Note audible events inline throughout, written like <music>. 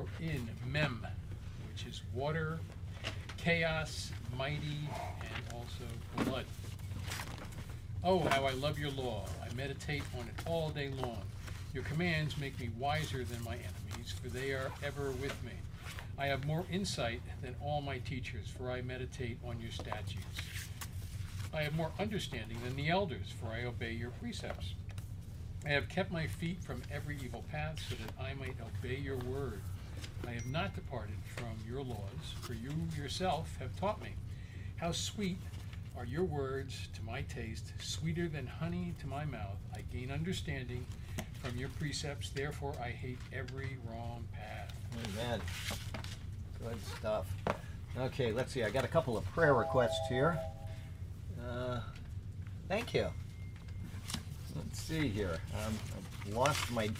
are in Mem, which is water, chaos, mighty, and also blood. Oh, how I love your law. I meditate on it all day long. Your commands make me wiser than my enemies, for they are ever with me. I have more insight than all my teachers, for I meditate on your statutes. I have more understanding than the elders, for I obey your precepts. I have kept my feet from every evil path, so that I might obey your word. I have not departed from your laws, for you yourself have taught me. How sweet are your words to my taste, sweeter than honey to my mouth. I gain understanding from your precepts, therefore I hate every wrong path. Amen. Good stuff. Okay, let's see. I got a couple of prayer requests here. Uh, thank you. Let's see here. Um, I've lost my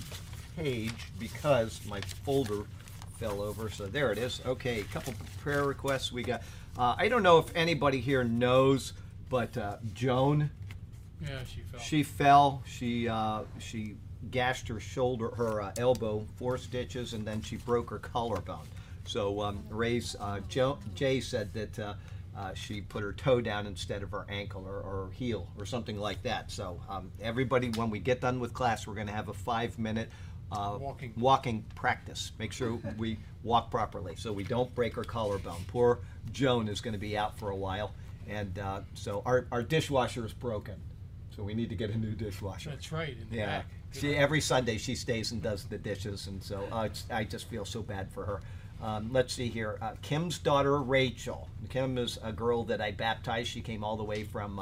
page because my folder fell over. So there it is. Okay, a couple prayer requests we got. Uh, I don't know if anybody here knows, but uh, Joan, Yeah, she fell. she fell. She uh, she gashed her shoulder, her uh, elbow, four stitches, and then she broke her collarbone. So um, Ray's uh, jo- Jay said that uh, uh, she put her toe down instead of her ankle or, or heel or something like that. So um, everybody, when we get done with class, we're going to have a five-minute uh, Walking. walking practice. Make sure we walk properly so we don't break our collarbone. Poor Joan is going to be out for a while, and uh, so our, our dishwasher is broken. So we need to get a new dishwasher. That's right, in the Yeah. back. Good She every Sunday she stays and does the dishes, and so uh, I just feel so bad for her. Um, let's see here. Uh, Kim's daughter Rachel. Kim is a girl that I baptized. She came all the way from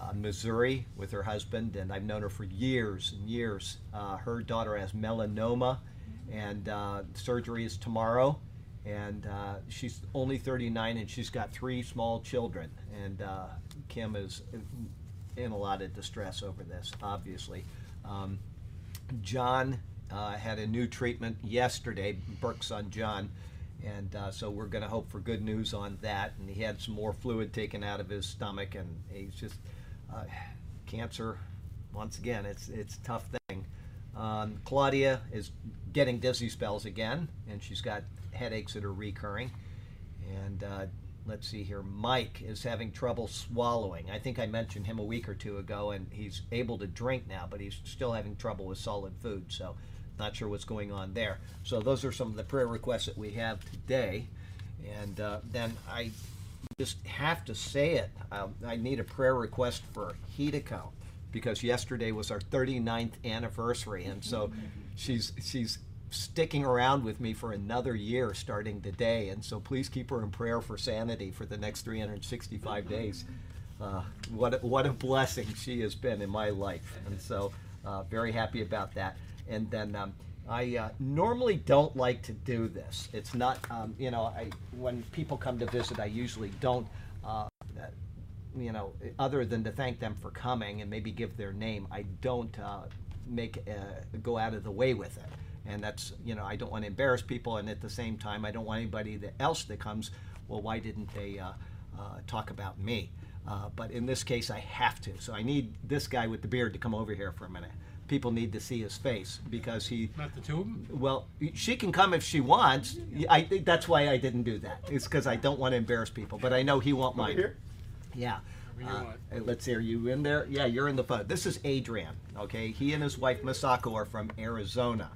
uh, Missouri with her husband, and I've known her for years and years. Uh, her daughter has melanoma, and uh, surgery is tomorrow. And uh, she's only 39, and she's got three small children. And uh, Kim is in a lot of distress over this, obviously. Um, John uh, had a new treatment yesterday, Burke's son John, and uh, so we're going to hope for good news on that. And he had some more fluid taken out of his stomach, and he's just uh, cancer. Once again, it's it's a tough thing. Um, Claudia is getting dizzy spells again, and she's got headaches that are recurring. And uh, let's see here, Mike is having trouble swallowing. I think I mentioned him a week or two ago, and he's able to drink now, but he's still having trouble with solid food. So, not sure what's going on there. So, those are some of the prayer requests that we have today. And uh, then I just have to say it. Um, I need a prayer request for Hideko because yesterday was our 39th anniversary, and so she's she's sticking around with me for another year starting today. And so please keep her in prayer for sanity for the next 365 days. Uh, what a, what a blessing she has been in my life, and so uh, very happy about that. And then. Um, I uh, normally don't like to do this. It's not, um, you know, I, when people come to visit, I usually don't, uh, you know, other than to thank them for coming and maybe give their name, I don't uh, make uh, go out of the way with it. And that's, you know, I don't want to embarrass people, and at the same time, I don't want anybody that else that comes. Well, why didn't they uh, uh, talk about me? But in this case, I have to. So I need this guy with the beard to come over here for a minute. People need to see his face because he Not the two of them? well, she can come if she wants. I think that's why I didn't do that. It's because I don't want to embarrass people, but I know he won't mind. here? Yeah. Wherever you Uh, want. let's see. Are you in there? Yeah, you're in the phone. This is Adrian. Okay, he and his wife Masako are from Arizona.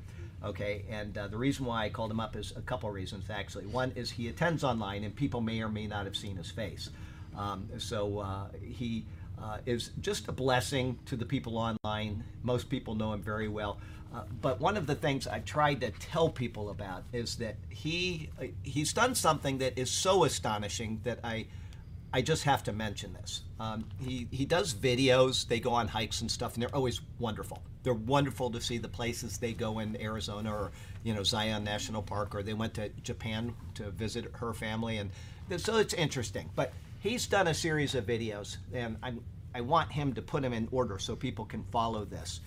Okay, and uh, the reason why I called him up is a couple of reasons actually. One is he attends online, and people may or may not have seen his face. Um, so uh, he uh, is just a blessing to the people online. Most people know him very well. Uh, but one of the things I tried to tell people about is that he uh, he's done something that is so astonishing that I I just have to mention this. Um, he he does videos. They go on hikes and stuff, and they're always wonderful. They're wonderful to see the places they go in Arizona or you know Zion National Park, or they went to Japan to visit her family, and so it's interesting. But he's done a series of videos, and I'm I want him to put them in order so people can follow this.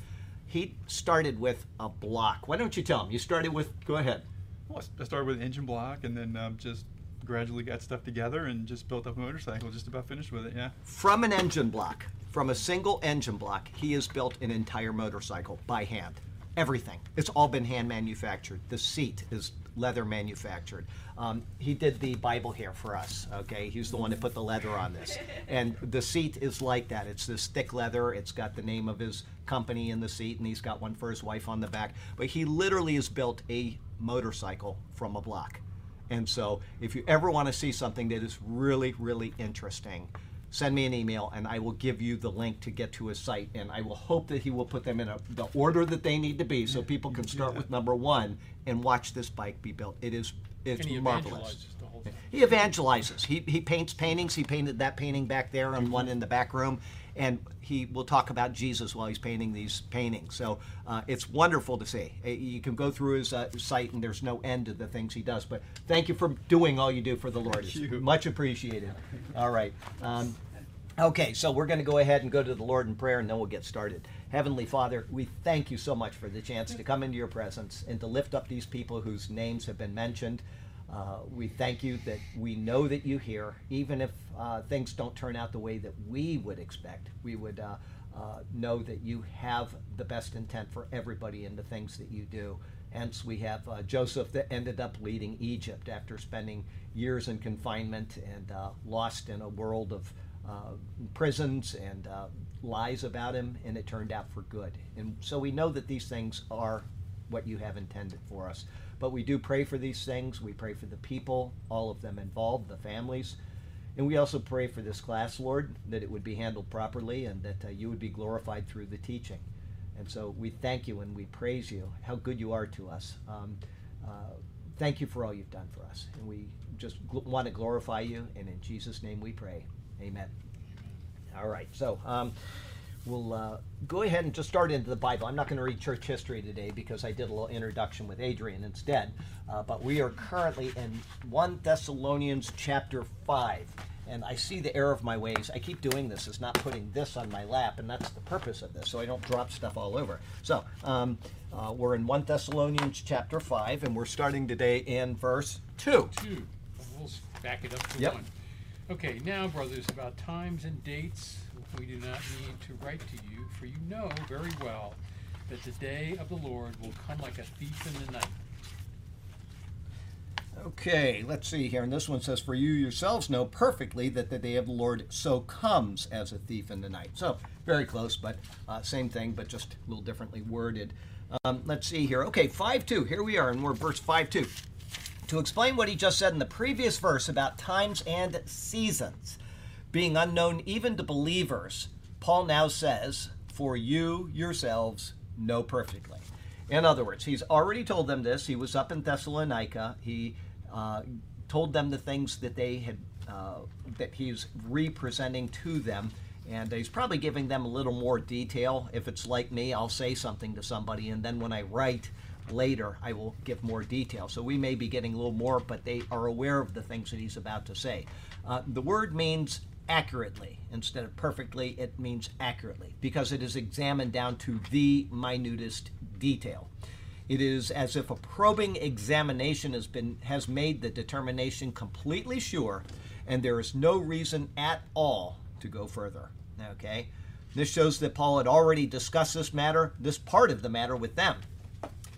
He started with a block. Why don't you tell him? You started with. Go ahead. Well, I started with an engine block and then um, just gradually got stuff together and just built up a motorcycle. Just about finished with it. Yeah. From an engine block, from a single engine block, he has built an entire motorcycle by hand. everything. It's all been hand manufactured. The seat is leather manufactured. Um, he did the Bible here for us. Okay, he's the one that put the leather on this, and the seat is like that. It's this thick leather. It's got the name of his company in the seat, and he's got one for his wife on the back. But he literally has built a motorcycle from a block. And so, if you ever want to see something that is really, really interesting, send me an email and I will give you the link to get to his site. And I will hope that he will put them in a, the order that they need to be so people can start with number one and watch this bike be built. It is it's And he marvelous. evangelizes the whole thing. He evangelizes. He, he paints paintings. He painted that painting back there and one in the back room. And he will talk about Jesus while he's painting these paintings. So uh, it's wonderful to see. Uh, You can go through his uh, site and there's no end to the things he does. But thank you for doing all you do for the Lord. It's much appreciated. All right. Um, Okay, so we're going to go ahead and go to the Lord in prayer and then we'll get started. Heavenly Father, we thank you so much for the chance to come into your presence and to lift up these people whose names have been mentioned. Uh, we thank you that we know that you hear, even if uh, things don't turn out the way that we would expect. We would uh, uh, know that you have the best intent for everybody in the things that you do. Hence, we have uh, Joseph that ended up leading Egypt after spending years in confinement and uh, lost in a world of prisons and uh, lies about him, and it turned out for good. And so we know that these things are what you have intended for us. But we do pray for these things. We pray for the people, all of them involved, the families. And we also pray for this class, Lord, that it would be handled properly and that uh, you would be glorified through the teaching. And so we thank you and we praise you, how good you are to us. Um, uh, thank you for all you've done for us. And we just gl- want to glorify you. And in Jesus' name we pray. Amen. All right. So um, we'll uh, go ahead and just start into the Bible. I'm not going to read church history today because I did a little introduction with Adrian instead. Uh, but we are currently in 1 Thessalonians chapter 5. And I see the error of my ways. I keep doing this, is not putting this on my lap, and that's the purpose of this, so I don't drop stuff all over. So, um, uh, we're in 1 Thessalonians chapter 5, and we're starting today in verse 2. Two. We'll back it up to Yep. one. Okay, now, brothers, about times and dates, we do not need to write to you, for you know very well that the day of the Lord will come like a thief in the night. Okay, let's see here. And this one says, For you yourselves know perfectly that the day of the Lord so comes as a thief in the night. So, very close, but uh, same thing, but just a little differently worded. Um, let's see here. Okay, 5 2. Here we are, and we're verse 5 2. To explain what he just said in the previous verse about times and seasons being unknown even to believers, Paul now says, For you yourselves know perfectly. In other words, he's already told them this. He was up in Thessalonica. He uh, told them the things that they had, uh, that he's representing to them. And he's probably giving them a little more detail. If it's like me, I'll say something to somebody, and then when I write later, I will give more detail. So we may be getting a little more, but they are aware of the things that he's about to say. Uh, the word means accurately instead of perfectly it means accurately because it is examined down to the minutest detail it is as if a probing examination has been has made the determination completely sure and there is no reason at all to go further okay this shows that paul had already discussed this matter this part of the matter with them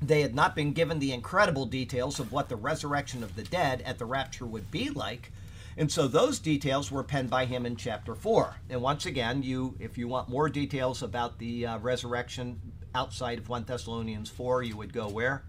they had not been given the incredible details of what the resurrection of the dead at the rapture would be like and so those details were penned by him in chapter 4. And once again, you if you want more details about the uh, resurrection outside of 1 Thessalonians 4, you would go where?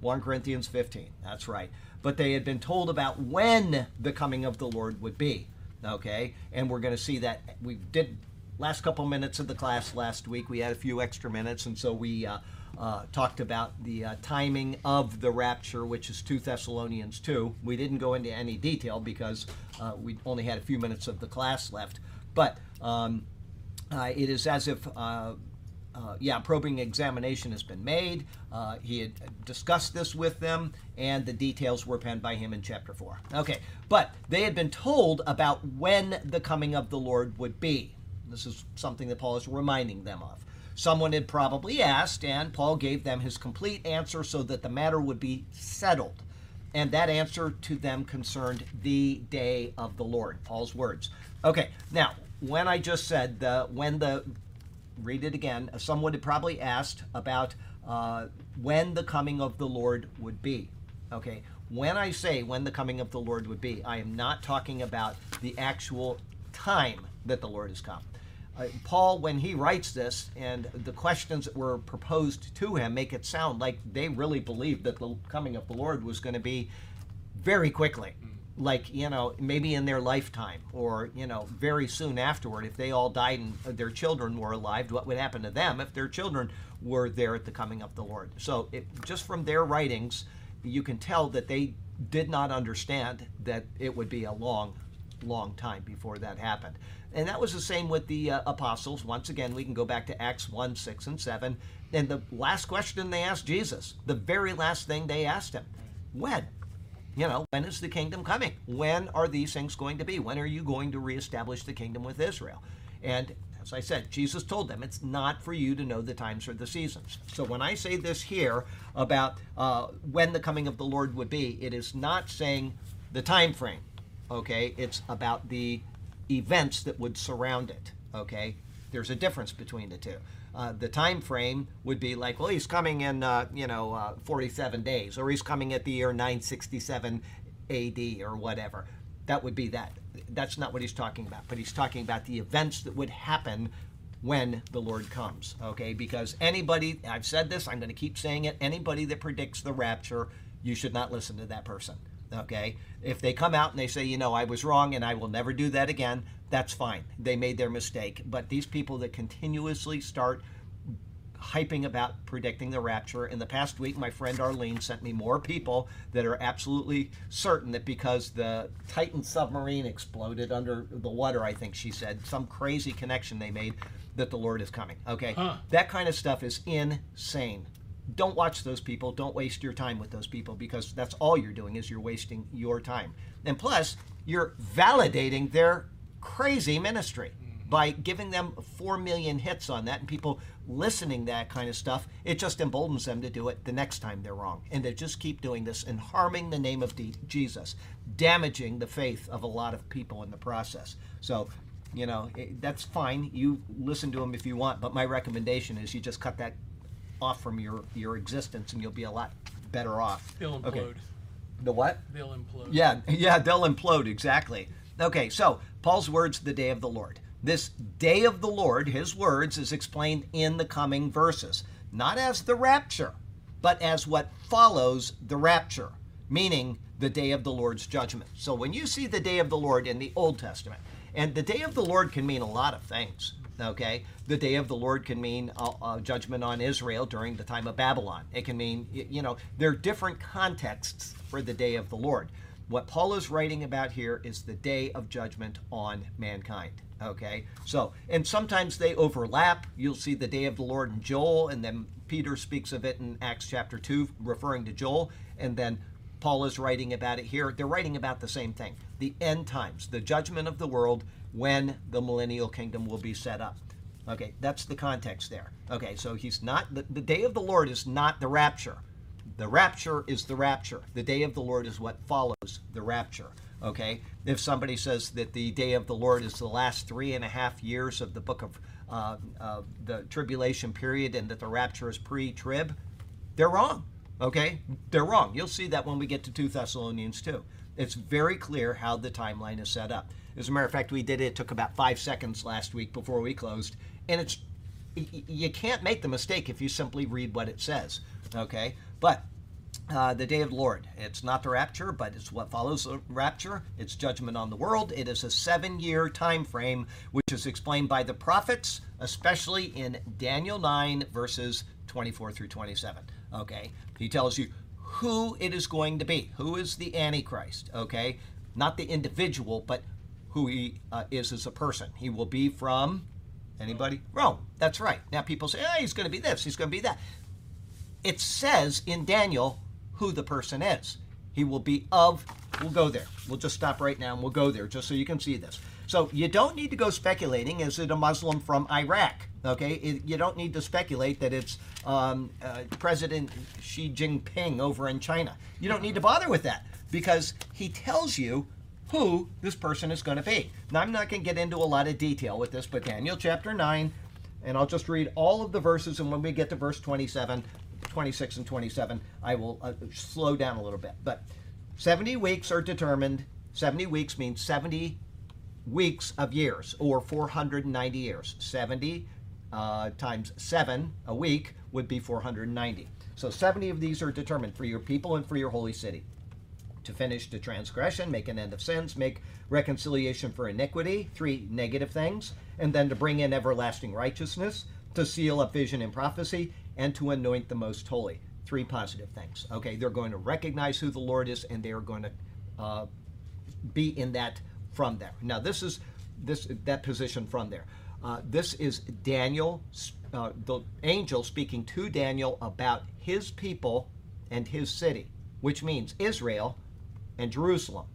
1 Corinthians 15. That's right. But they had been told about when the coming of the Lord would be. Okay? And we're going to see that we did last couple minutes of the class last week. We had a few extra minutes, and so we uh, uh, talked about the uh, timing of the rapture, which is 2 Thessalonians 2. We didn't go into any detail because uh, we only had a few minutes of the class left. But um, uh, it is as if, uh, uh, yeah, probing examination has been made. He had discussed this with them, and the details were penned by him in chapter 4. Okay, but they had been told about when the coming of the Lord would be. This is something that Paul is reminding them of. Someone had probably asked, and Paul gave them his complete answer so that the matter would be settled. And that answer to them concerned the day of the Lord, Paul's words. Okay, now, when I just said the, when the read it again. Someone had probably asked about uh, when the coming of the Lord would be. Okay, when I say when the coming of the Lord would be, I am not talking about the actual time that the Lord has come. Uh, Paul, when he writes this, and the questions that were proposed to him make it sound like they really believed that the coming of the Lord was going to be very quickly. Like, you know, maybe in their lifetime or, you know, very soon afterward. If they all died and their children were alive, what would happen to them if their children were there at the coming of the Lord? So, it, just from their writings, you can tell that they did not understand that it would be a long, long time before that happened. And that was the same with the uh, apostles. Once again, we can go back to Acts 1 6 and 7. And the last question they asked Jesus, the very last thing they asked him, when? You know, when is the kingdom coming? When are these things going to be? When are you going to reestablish the kingdom with Israel? And as I said, Jesus told them it's not for you to know the times or the seasons. So when I say this here about uh, when the coming of the Lord would be, it is not saying the time frame. Okay, it's about the events that would surround it. Okay, there's a difference between the two. Uh, the time frame would be like, well, he's coming in, uh, you know, uh, 47 days, or he's coming at the year 967 AD, or whatever. That would be that. That's not what he's talking about. But he's talking about the events that would happen when the Lord comes. Okay, because anybody, I've said this, I'm going to keep saying it. Anybody that predicts the rapture, you should not listen to that person. Okay, if they come out and they say, you know, I was wrong and I will never do that again, that's fine. They made their mistake. But these people that continuously start hyping about predicting the rapture. In the past week, my friend Arlene sent me more people that are absolutely certain that because the Titan submarine exploded under the water, I think she said, some crazy connection they made that the Lord is coming. Okay? Huh. That kind of stuff is insane. Don't watch those people. Don't waste your time with those people because that's all you're doing is you're wasting your time. And plus, you're validating their crazy ministry mm-hmm. by giving them 4 million hits on that and people listening that kind of stuff. It just emboldens them to do it the next time they're wrong. And they just keep doing this and harming the name of D- jesus damaging the faith of a lot of people in the process. So you know it, that's fine. You listen to them if you want but my recommendation is you just cut that off from your your existence and you'll be a lot better off They'll implode. Okay. the what They'll implode. yeah, yeah, they'll implode, exactly. Okay, so Paul's words, the day of the Lord. This day of the Lord, his words, is explained in the coming verses, not as the rapture, but as what follows the rapture, meaning the day of the Lord's judgment. So when you see the day of the Lord in the Old Testament, and the day of the Lord can mean a lot of things. Okay, the day of the Lord can mean uh, judgment on Israel during the time of Babylon. It can mean, you know, there are different contexts for the day of the Lord. What Paul is writing about here is the day of judgment on mankind. Okay, so and sometimes they overlap. You'll see the day of the Lord in Joel, and then Peter speaks of it in Acts chapter 2, referring to Joel, and then Paul is writing about it here. They're writing about the same thing the end times, the judgment of the world when the millennial kingdom will be set up. Okay, that's the context there. Okay, so he's not, the, the day of the Lord is not the rapture. The rapture is the rapture. The day of the Lord is what follows the rapture. Okay, if somebody says that the day of the Lord is the last three and a half years of the book of uh, uh, the tribulation period and that the rapture is pre trib, they're wrong. Okay? They're wrong. You'll see that when we get to 2 Thessalonians 2. It's very clear how the timeline is set up. As a matter of fact, we did it, it took about five seconds last week before we closed. And it's you can't make the mistake if you simply read what it says. Okay? But uh, the day of the Lord. It's not the rapture, but it's what follows the rapture. It's judgment on the world. It is a seven-year time frame, which is explained by the prophets, especially in Daniel 9 verses 24 through 27. Okay, he tells you who it is going to be. Who is the Antichrist? Okay, not the individual, but who he uh, is as a person. He will be from anybody? Rome. That's right. Now people say, "Oh, he's going to be this. He's going to be that." it says in Daniel who the person is. He will be of, we'll go there. We'll just stop right now and we'll go there just so you can see this. So you don't need to go speculating, is it a Muslim from Iraq? Okay, It- you don't need to speculate that it's um, uh, President Xi Jinping over in China. You don't need to bother with that because he tells you who this person is going to be. Now, I'm not going to get into a lot of detail with this, but Daniel chapter 9, and I'll just read all of the verses, and when we get to verse 27, 26, and 27, I will uh, slow down a little bit. But 70 weeks are determined. 70 weeks means 70 weeks of years, or 490 years. 70 uh, times 7 a week would be 490. So 70 of these are determined for your people and for your holy city. To finish the transgression, make an end of sins, make reconciliation for iniquity, three negative things, and then to bring in everlasting righteousness, to seal up vision and prophecy, and to anoint the most holy. Three positive things. Okay, they're going to recognize who the Lord is, and they are going to uh, be in that from there. Now, this is this that position from there. Uh, this is Daniel, uh, the angel speaking to Daniel about his people and his city, which means Israel and Jerusalem.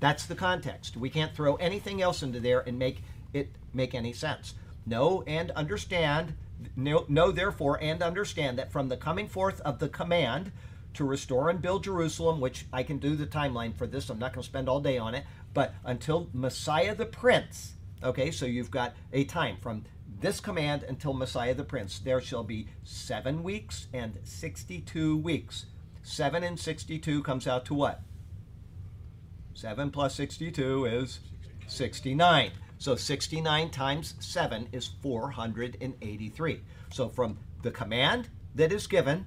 That's the context. We can't throw anything else into there and make it make any sense. Know and understand, know, know therefore and understand that from the coming forth of the command to restore and build Jerusalem, which I can do the timeline for this, I'm not going to spend all day on it, but until Messiah the Prince, okay, so you've got a time from this command until Messiah the Prince, there shall be seven weeks and 62 weeks. Seven and 62 comes out to what? 7 plus 62 is 69. So 69 times 7 is 483. So from the command that is given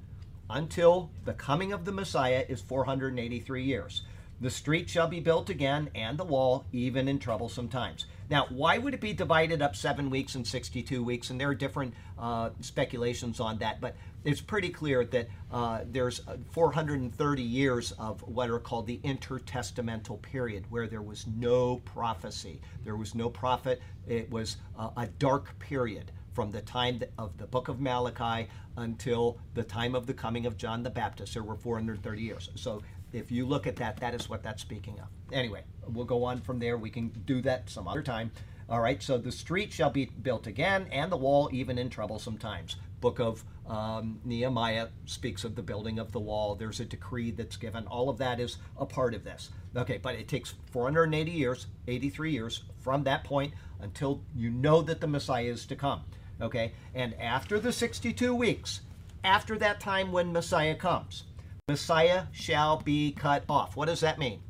until the coming of the Messiah is 483 years. The street shall be built again, and the wall, even in troublesome times. Now, why would it be divided up seven weeks and 62 weeks? And there are different uh, speculations on that, but it's pretty clear that uh, there's 430 years of what are called the intertestamental period, where there was no prophecy. There was no prophet. It was uh, a dark period from the time of the book of Malachi until the time of the coming of John the Baptist. There were 430 years. So if you look at that, that is what that's speaking of. Anyway, we'll go on from there. We can do that some other time. All right, so the street shall be built again, and the wall even in troublesome times. Book of um, Nehemiah speaks of the building of the wall. There's a decree that's given. All of that is a part of this. Okay, but it takes 480 years, 83 years from that point until you know that the Messiah is to come. Okay, and after the 62 weeks, after that time when Messiah comes, Messiah shall be cut off. What does that mean?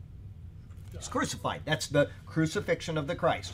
He's crucified. That's the crucifixion of the Christ.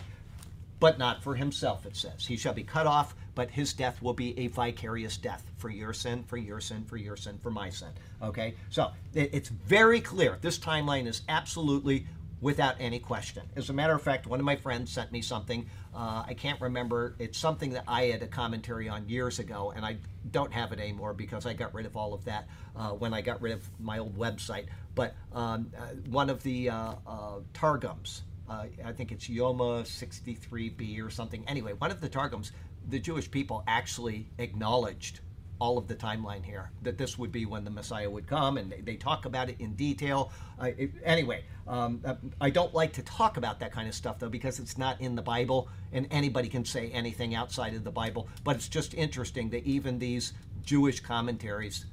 But not for himself, it says. He shall be cut off, but his death will be a vicarious death for your sin, for your sin, for your sin, for my sin. Okay? So it's very clear. This timeline is absolutely without any question. As a matter of fact, one of my friends sent me something. Uh, I can't remember. It's something that I had a commentary on years ago, and I don't have it anymore because I got rid of all of that uh, when I got rid of my old website. But um, uh, one of the uh, uh, Targums, uh, I think it's Yoma 63b or something. Anyway, one of the Targums, the Jewish people actually acknowledged all of the timeline here that this would be when the Messiah would come, and they, they talk about it in detail. It, anyway, um, uh, I don't like to talk about that kind of stuff though because it's not in the Bible, and anybody can say anything outside of the Bible. But it's just interesting that even these Jewish commentaries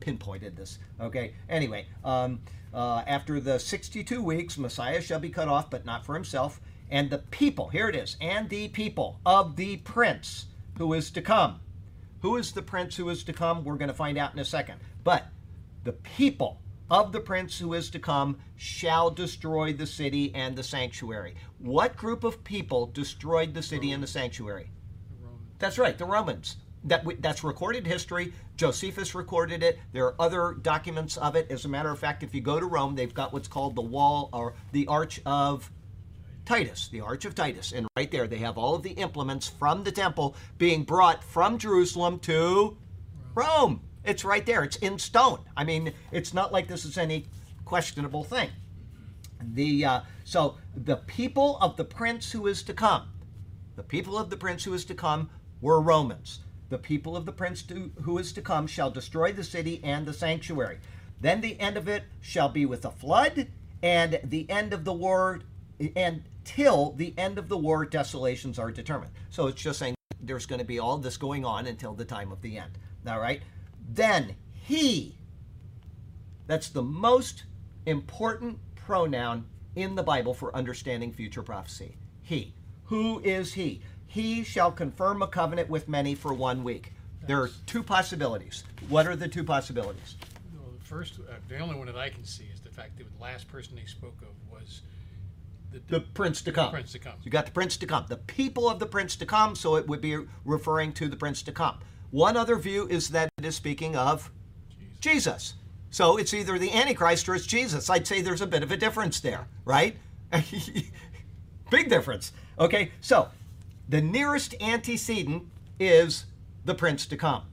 pinpointed this. Okay. Anyway, um, uh, after the 62 weeks, Messiah shall be cut off, but not for himself. And the people, here it is, and the people of the prince who is to come who is the prince who is to come? We're going to find out in a second. But the people of the prince who is to come shall destroy the city and the sanctuary. What group of people destroyed the city and the sanctuary? The Romans. That's right, the Romans. That that's recorded history. Josephus recorded it. There are other documents of it. As a matter of fact, if you go to Rome, they've got what's called the wall or the Arch of Titus, the Arch of Titus. And right there, they have all of the implements from the temple being brought from Jerusalem to Rome. It's right there, it's in stone. I mean, it's not like this is any questionable thing. The uh, so the people of the prince who is to come, the people of the prince who is to come were Romans. The people of the prince to, who is to come shall destroy the city and the sanctuary. Then the end of it shall be with a flood, and the end of the war and till the end of the war desolations are determined. So it's just saying there's going to be all this going on until the time of the end. All right? Then he, that's the most important pronoun in the Bible for understanding future prophecy. He. Who is he? he shall confirm a covenant with many for one week. There are two possibilities. What are the two possibilities? Well, the first, uh, the only one that I can see is the fact that the last person they spoke of was the, The prince to come. Prince to come. You got the prince to come. The people of the prince to come, so it would be referring to the prince to come. One other view is that it is speaking of Jesus. So it's either the Antichrist or it's Jesus. I'd say there's a bit of a difference there, right? <laughs> Big difference. Okay, so the nearest antecedent is the prince to come.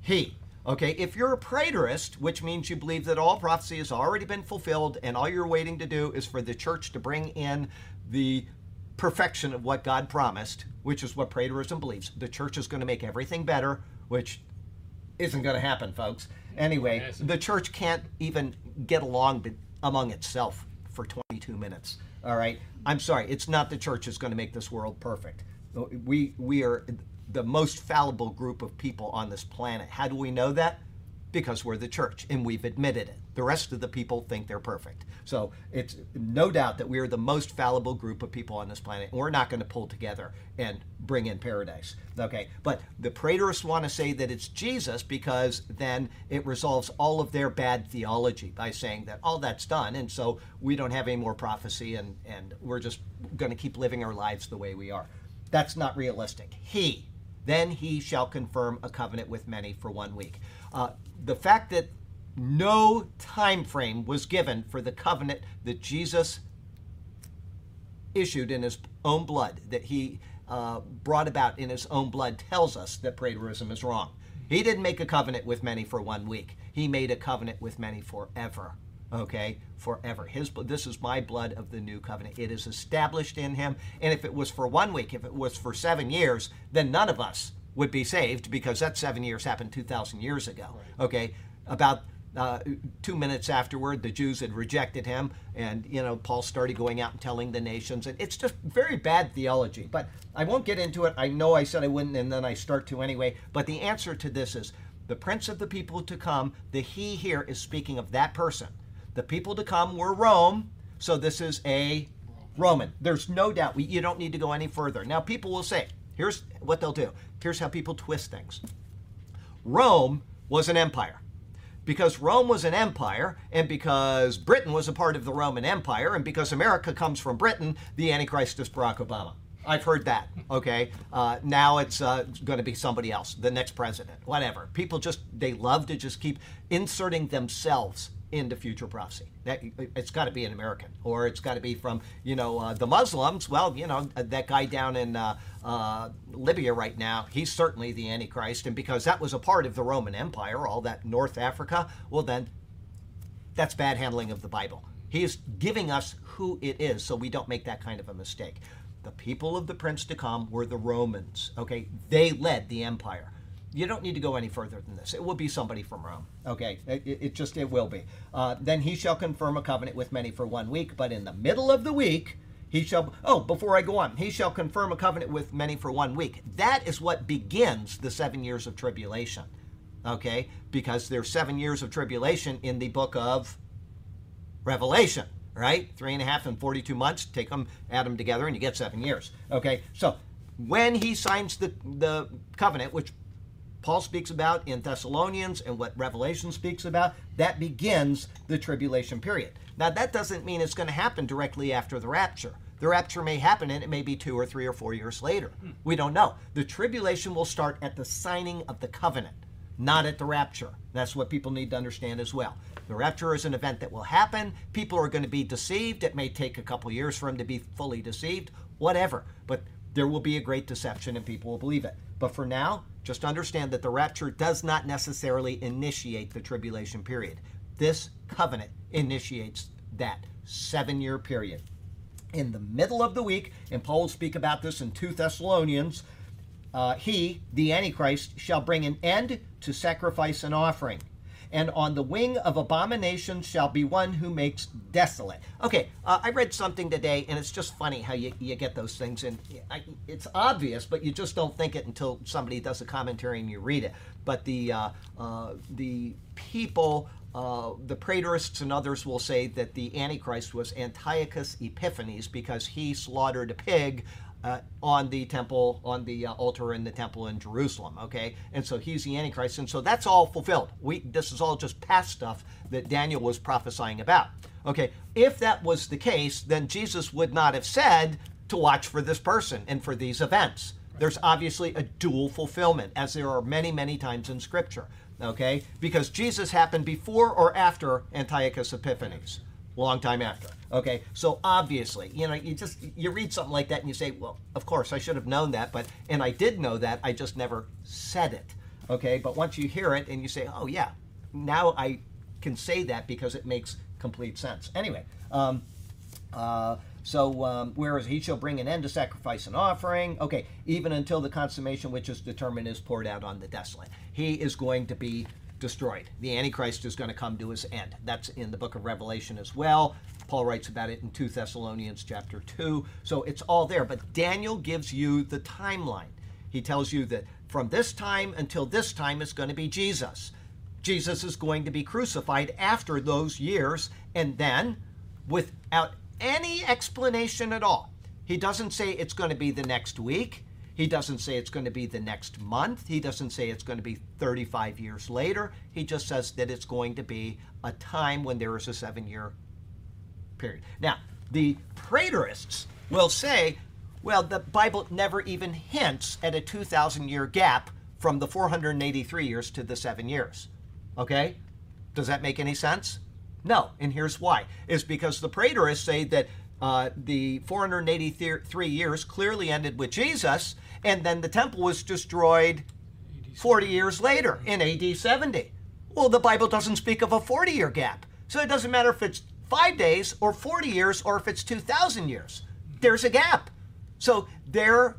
He. Okay, if you're a preterist, which means you believe that all prophecy has already been fulfilled and all you're waiting to do is for the church to bring in the perfection of what God promised, which is what preterism believes. The church is going to make everything better, which isn't going to happen, folks. Anyway, the church can't even get along among itself for 22 minutes. All right, I'm sorry. It's not the church that's going to make this world perfect. We we are the most fallible group of people on this planet. How do we know that? Because we're the church and we've admitted it. The rest of the people think they're perfect. So it's no doubt that we are the most fallible group of people on this planet. And we're not going to pull together and bring in paradise. Okay. But the preterists want to say that it's Jesus because then it resolves all of their bad theology by saying that all that's done. And so we don't have any more prophecy and, and we're just going to keep living our lives the way we are. That's not realistic. He, then he shall confirm a covenant with many for one week. Uh, the fact that no time frame was given for the covenant that Jesus issued in his own blood, that he uh, brought about in his own blood, tells us that preterism is wrong. He didn't make a covenant with many for one week. He made a covenant with many forever. Okay, forever. His this is my blood of the new covenant. It is established in him. And if it was for one week, if it was for seven years, then none of us would be saved because that seven years happened two thousand years ago. Okay, about uh, two minutes afterward, the Jews had rejected him, and you know Paul started going out and telling the nations, and it's just very bad theology. But I won't get into it. I know I said I wouldn't, and then I start to anyway. But the answer to this is the prince of the people to come. The he here is speaking of that person. The people to come were Rome, so this is a Roman. There's no doubt. We, you don't need to go any further. Now, people will say, here's what they'll do. Here's how people twist things. Rome was an empire. Because Rome was an empire, and because Britain was a part of the Roman Empire, and because America comes from Britain, the Antichrist is Barack Obama. I've heard that. Okay, uh, now it's uh, going to be somebody else, the next president, whatever. People just they love to just keep inserting themselves into future prophecy. That it's got to be an American, or it's got to be from you know uh, the Muslims. Well, you know that guy down in uh, uh, Libya right now, he's certainly the Antichrist, and because that was a part of the Roman Empire, all that North Africa. Well, then that's bad handling of the Bible. He is giving us who it is, so we don't make that kind of a mistake. The people of the prince to come were the Romans. Okay, they led the empire. You don't need to go any further than this. It will be somebody from Rome. Okay, it, it just it will be. Uh, then he shall confirm a covenant with many for one week, but in the middle of the week he shall. Oh, before I go on, he shall confirm a covenant with many for one week. That is what begins the seven years of tribulation. Okay, because there's seven years of tribulation in the book of Revelation, right? Three and a half and 42 months. Take them, add them together, and you get seven years. Okay, so when he signs the, the covenant, which Paul speaks about in Thessalonians and what Revelation speaks about, that begins the tribulation period. Now, that doesn't mean it's going to happen directly after the rapture. The rapture may happen and it may be two or three or four years later. Hmm. We don't know. The tribulation will start at the signing of the covenant, not at the rapture. That's what people need to understand as well. The rapture is an event that will happen. People are going to be deceived. It may take a couple years for them to be fully deceived, whatever. But there will be a great deception and people will believe it. But for now, just understand that the rapture does not necessarily initiate the tribulation period. This covenant initiates that seven year period. In the middle of the week, and Paul will speak about this in 2 Thessalonians, uh, he, the Antichrist, shall bring an end to sacrifice and offering. And on the wing of abomination shall be one who makes desolate. Okay, uh, I read something today, and it's just funny how you, you get those things, and I, it's obvious, but you just don't think it until somebody does a commentary and you read it. But the uh, uh, the people, uh, the preterists and others will say that the Antichrist was Antiochus Epiphanes because he slaughtered a pig uh, on the temple, on the uh, altar in the temple in Jerusalem. Okay, and so he's the Antichrist, and so that's all fulfilled. We this is all just past stuff that Daniel was prophesying about. Okay, if that was the case, then Jesus would not have said to watch for this person and for these events. There's obviously a dual fulfillment, as there are many, many times in Scripture. Okay, because Jesus happened before or after Antiochus Epiphanes, long time after. Okay, so obviously, you know, you just you read something like that and you say, well, of course I should have known that, but and I did know that, I just never said it. Okay, but once you hear it and you say, oh yeah, now I can say that because it makes complete sense. Anyway, um, uh, so um, whereas he shall bring an end to sacrifice and offering, okay, even until the consummation which is determined is poured out on the desolate. He is going to be destroyed. The Antichrist is going to come to his end. That's in the book of Revelation as well. Paul writes about it in 2 Thessalonians chapter 2. So it's all there. But Daniel gives you the timeline. He tells you that from this time until this time is going to be Jesus. Jesus is going to be crucified after those years, and then, without any explanation at all, he doesn't say it's going to be the next week. He doesn't say it's going to be the next month. He doesn't say it's going to be 35 years later. He just says that it's going to be a time when there is a seven year period. Now, the preterists will say, well, the Bible never even hints at a 2,000 year gap from the 483 years to the seven years. Okay? Does that make any sense? No, and here's why. Is because the preterists say that uh, the 483 years clearly ended with Jesus, and then the temple was destroyed 40 years later in AD 70. Well, the Bible doesn't speak of a 40 year gap. So it doesn't matter if it's five days or 40 years or if it's 2,000 years. There's a gap. So they're,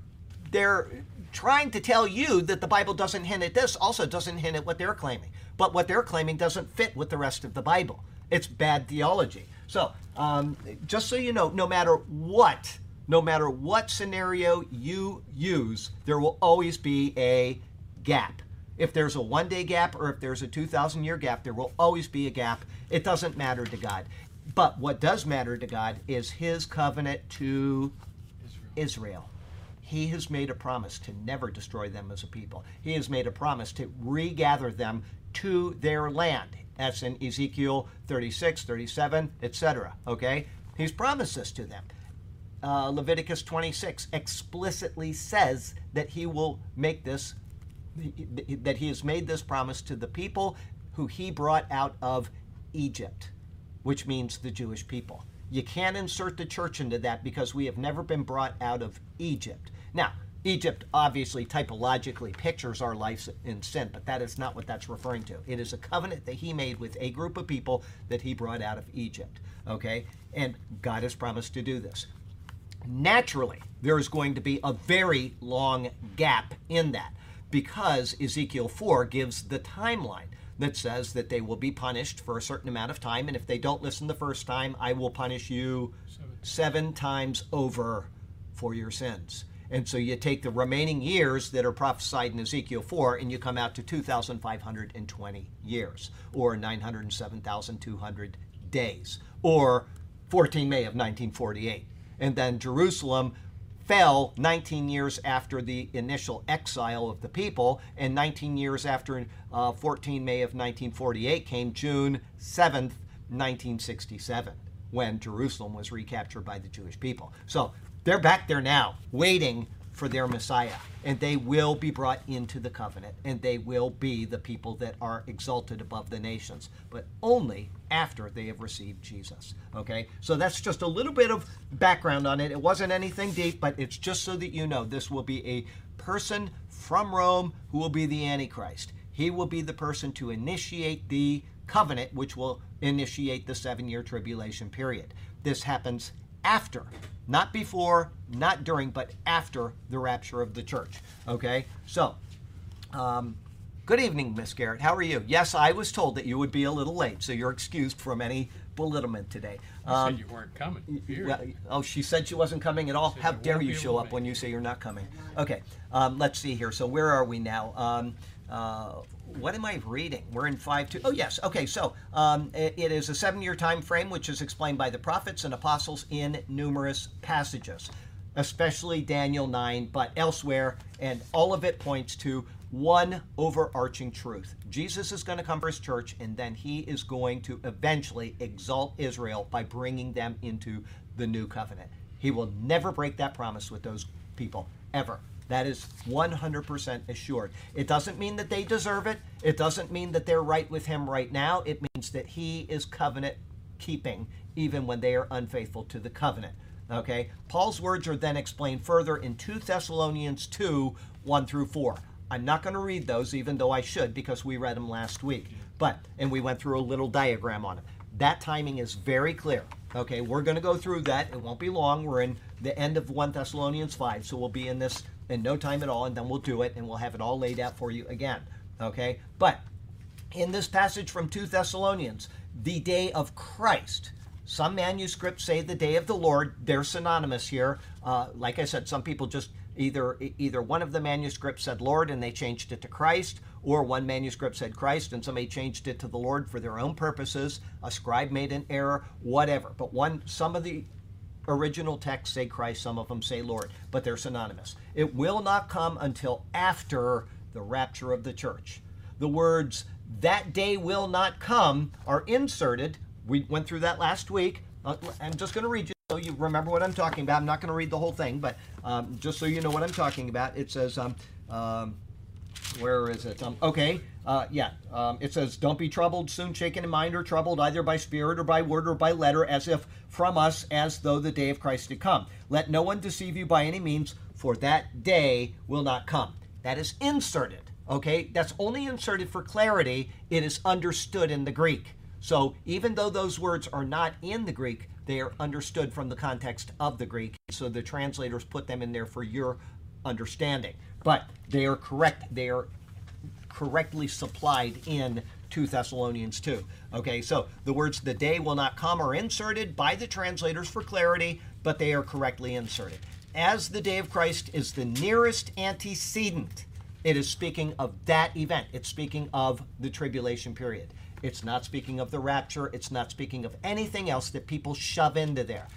they're trying to tell you that the Bible doesn't hint at this, also doesn't hint at what they're claiming. But what they're claiming doesn't fit with the rest of the Bible. It's bad theology. So, um, just so you know, no matter what, no matter what scenario you use, there will always be a gap. If there's a one day gap or if there's a 2,000 year gap, there will always be a gap. It doesn't matter to God. But what does matter to God is his covenant to Israel. Israel. He has made a promise to never destroy them as a people. He has made a promise to regather them to their land. That's in Ezekiel 36, 37, etc. Okay? He's promised this to them. Uh, Leviticus 26 explicitly says that he will make this, that he has made this promise to the people who he brought out of Egypt, which means the Jewish people. You can't insert the church into that because we have never been brought out of Egypt. Now, Egypt obviously typologically pictures our lives in sin, but that is not what that's referring to. It is a covenant that he made with a group of people that he brought out of Egypt. Okay? And God has promised to do this. Naturally, there is going to be a very long gap in that because Ezekiel 4 gives the timeline that says that they will be punished for a certain amount of time, and if they don't listen the first time, I will punish you seven times over for your sins. And so you take the remaining years that are prophesied in Ezekiel 4 and you come out to 2,520 years, or 907,200 days, or 14 May of 1948. And then Jerusalem fell 19 years after the initial exile of the people, and 19 years after uh, 14 May of 1948 came June 7th, 1967, when Jerusalem was recaptured by the Jewish people. So they're back there now, waiting for their Messiah, and they will be brought into the covenant, and they will be the people that are exalted above the nations, but only after they have received Jesus. Okay? So that's just a little bit of background on it. It wasn't anything deep, but it's just so that you know this will be a person from Rome who will be the Antichrist. He will be the person to initiate the covenant, which will initiate the seven year tribulation period. This happens after, not before, not during, but after the rapture of the church. Okay? So, um, good evening, Miss Garrett. How are you? Yes, I was told that you would be a little late, so you're excused from any belittlement today. You Um, said you weren't coming. well, oh, she said she wasn't coming at all. How dare you show up when you say you're not coming? Okay, um, let's see here. So where are we now? Um, uh, what am I reading? We're in five two. Oh yes. Okay. So um, it, it is a seven-year time frame, which is explained by the prophets and apostles in numerous passages. especially Daniel 9, but elsewhere, and all of it points to one overarching truth. Jesus is going to come for his church, and then he is going to eventually exalt Israel by bringing them into the new covenant. He will never break that promise with those people, ever. That is 100% assured. It doesn't mean that they deserve it. It doesn't mean that they're right with him right now. It means that he is covenant keeping, even when they are unfaithful to the covenant. Okay? Paul's words are then explained further in 2 Thessalonians 2 1 through 4. I'm not going to read those, even though I should, because we read them last week. But, and we went through a little diagram on it. That timing is very clear. Okay, we're going to go through that. It won't be long. We're in the end of 1 Thessalonians 5, so we'll be in this in no time at all, and then we'll do it and we'll have it all laid out for you again. Okay, but in this passage from 2 Thessalonians, the day of Christ. Some manuscripts say the day of the Lord. They're synonymous here. Uh, like I said, some people just either either one of the manuscripts said Lord and they changed it to Christ, or one manuscript said Christ and somebody changed it to the Lord for their own purposes. A scribe made an error, whatever. But one some of the original texts say Christ, some of them say Lord, but they're synonymous. It will not come until after the rapture of the church. The words that day will not come are inserted. We went through that last week. Uh, I'm just going to read you so you remember what I'm talking about. I'm not going to read the whole thing, but um, just so you know what I'm talking about, it says, um, um, where is it? Um, okay, uh, yeah, um, it says, Don't be troubled, soon shaken in mind or troubled, either by spirit or by word or by letter, as if from us, as though the day of Christ had come. Let no one deceive you by any means, for that day will not come. That is inserted. Okay, that's only inserted for clarity. It is understood in the Greek. So even though those words are not in the Greek, they are understood from the context of the Greek. So the translators put them in there for your understanding. But they are correct. They are correctly supplied in 2 Thessalonians 2. Okay, so the words the day will not come are inserted by the translators for clarity, but they are correctly inserted. As the day of Christ is the nearest antecedent it is speaking of that event. It's speaking of the tribulation period. It's not speaking of the rapture. It's not speaking of anything else that people shove into there.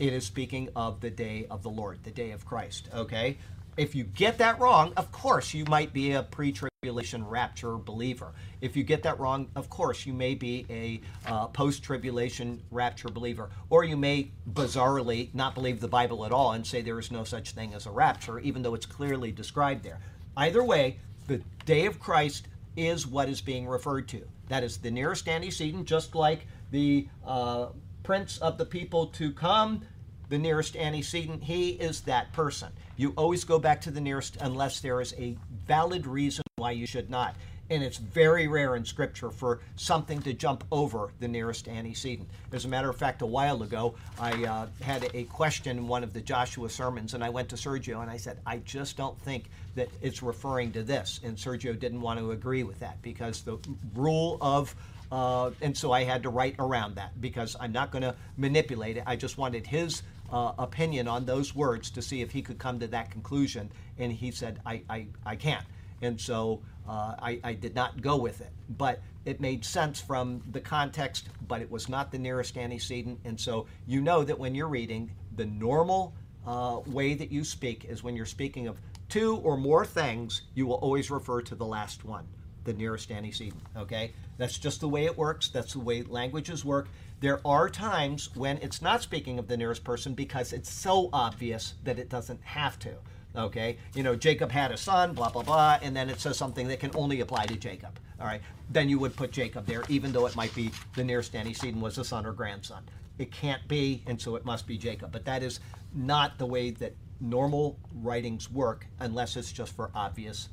It is speaking of the day of the Lord, the day of Christ. Okay? If you get that wrong, of course you might be a pre tribulation rapture believer. If you get that wrong, of course you may be a uh, post tribulation rapture believer. Or you may bizarrely not believe the Bible at all and say there is no such thing as a rapture, even though it's clearly described there. Either way, the day of Christ is what is being referred to. That is the nearest antecedent, just like the uh, prince of the people to come, the nearest antecedent, he is that person. You always go back to the nearest unless there is a valid reason why you should not and it's very rare in Scripture for something to jump over the nearest antecedent. As a matter of fact, a while ago, I uh, had a question in one of the Joshua sermons, and I went to Sergio and I said, I just don't think that it's referring to this. And Sergio didn't want to agree with that because the rule of uh, and so I had to write around that because I'm not going to manipulate it. I just wanted his uh, opinion on those words to see if he could come to that conclusion. And he said, I, I, I can't. And so uh, I, I, did not go with it. But it made sense from the context, but it was not the nearest antecedent. And so you know that when you're reading, the normal uh, way that you speak is when you're speaking of two or more things, you will always refer to the last one, the nearest antecedent. Okay? That's just the way it works. That's the way languages work. There are times when it's not speaking of the nearest person because it's so obvious that it doesn't have to. Okay, you know, Jacob had a son, blah, blah, blah, and then it says something that can only apply to Jacob. All right, then you would put Jacob there, even though it might be the nearest antecedent was a son or grandson. It can't be, and so it must be Jacob. But that is not the way that normal writings work unless it's just for obvious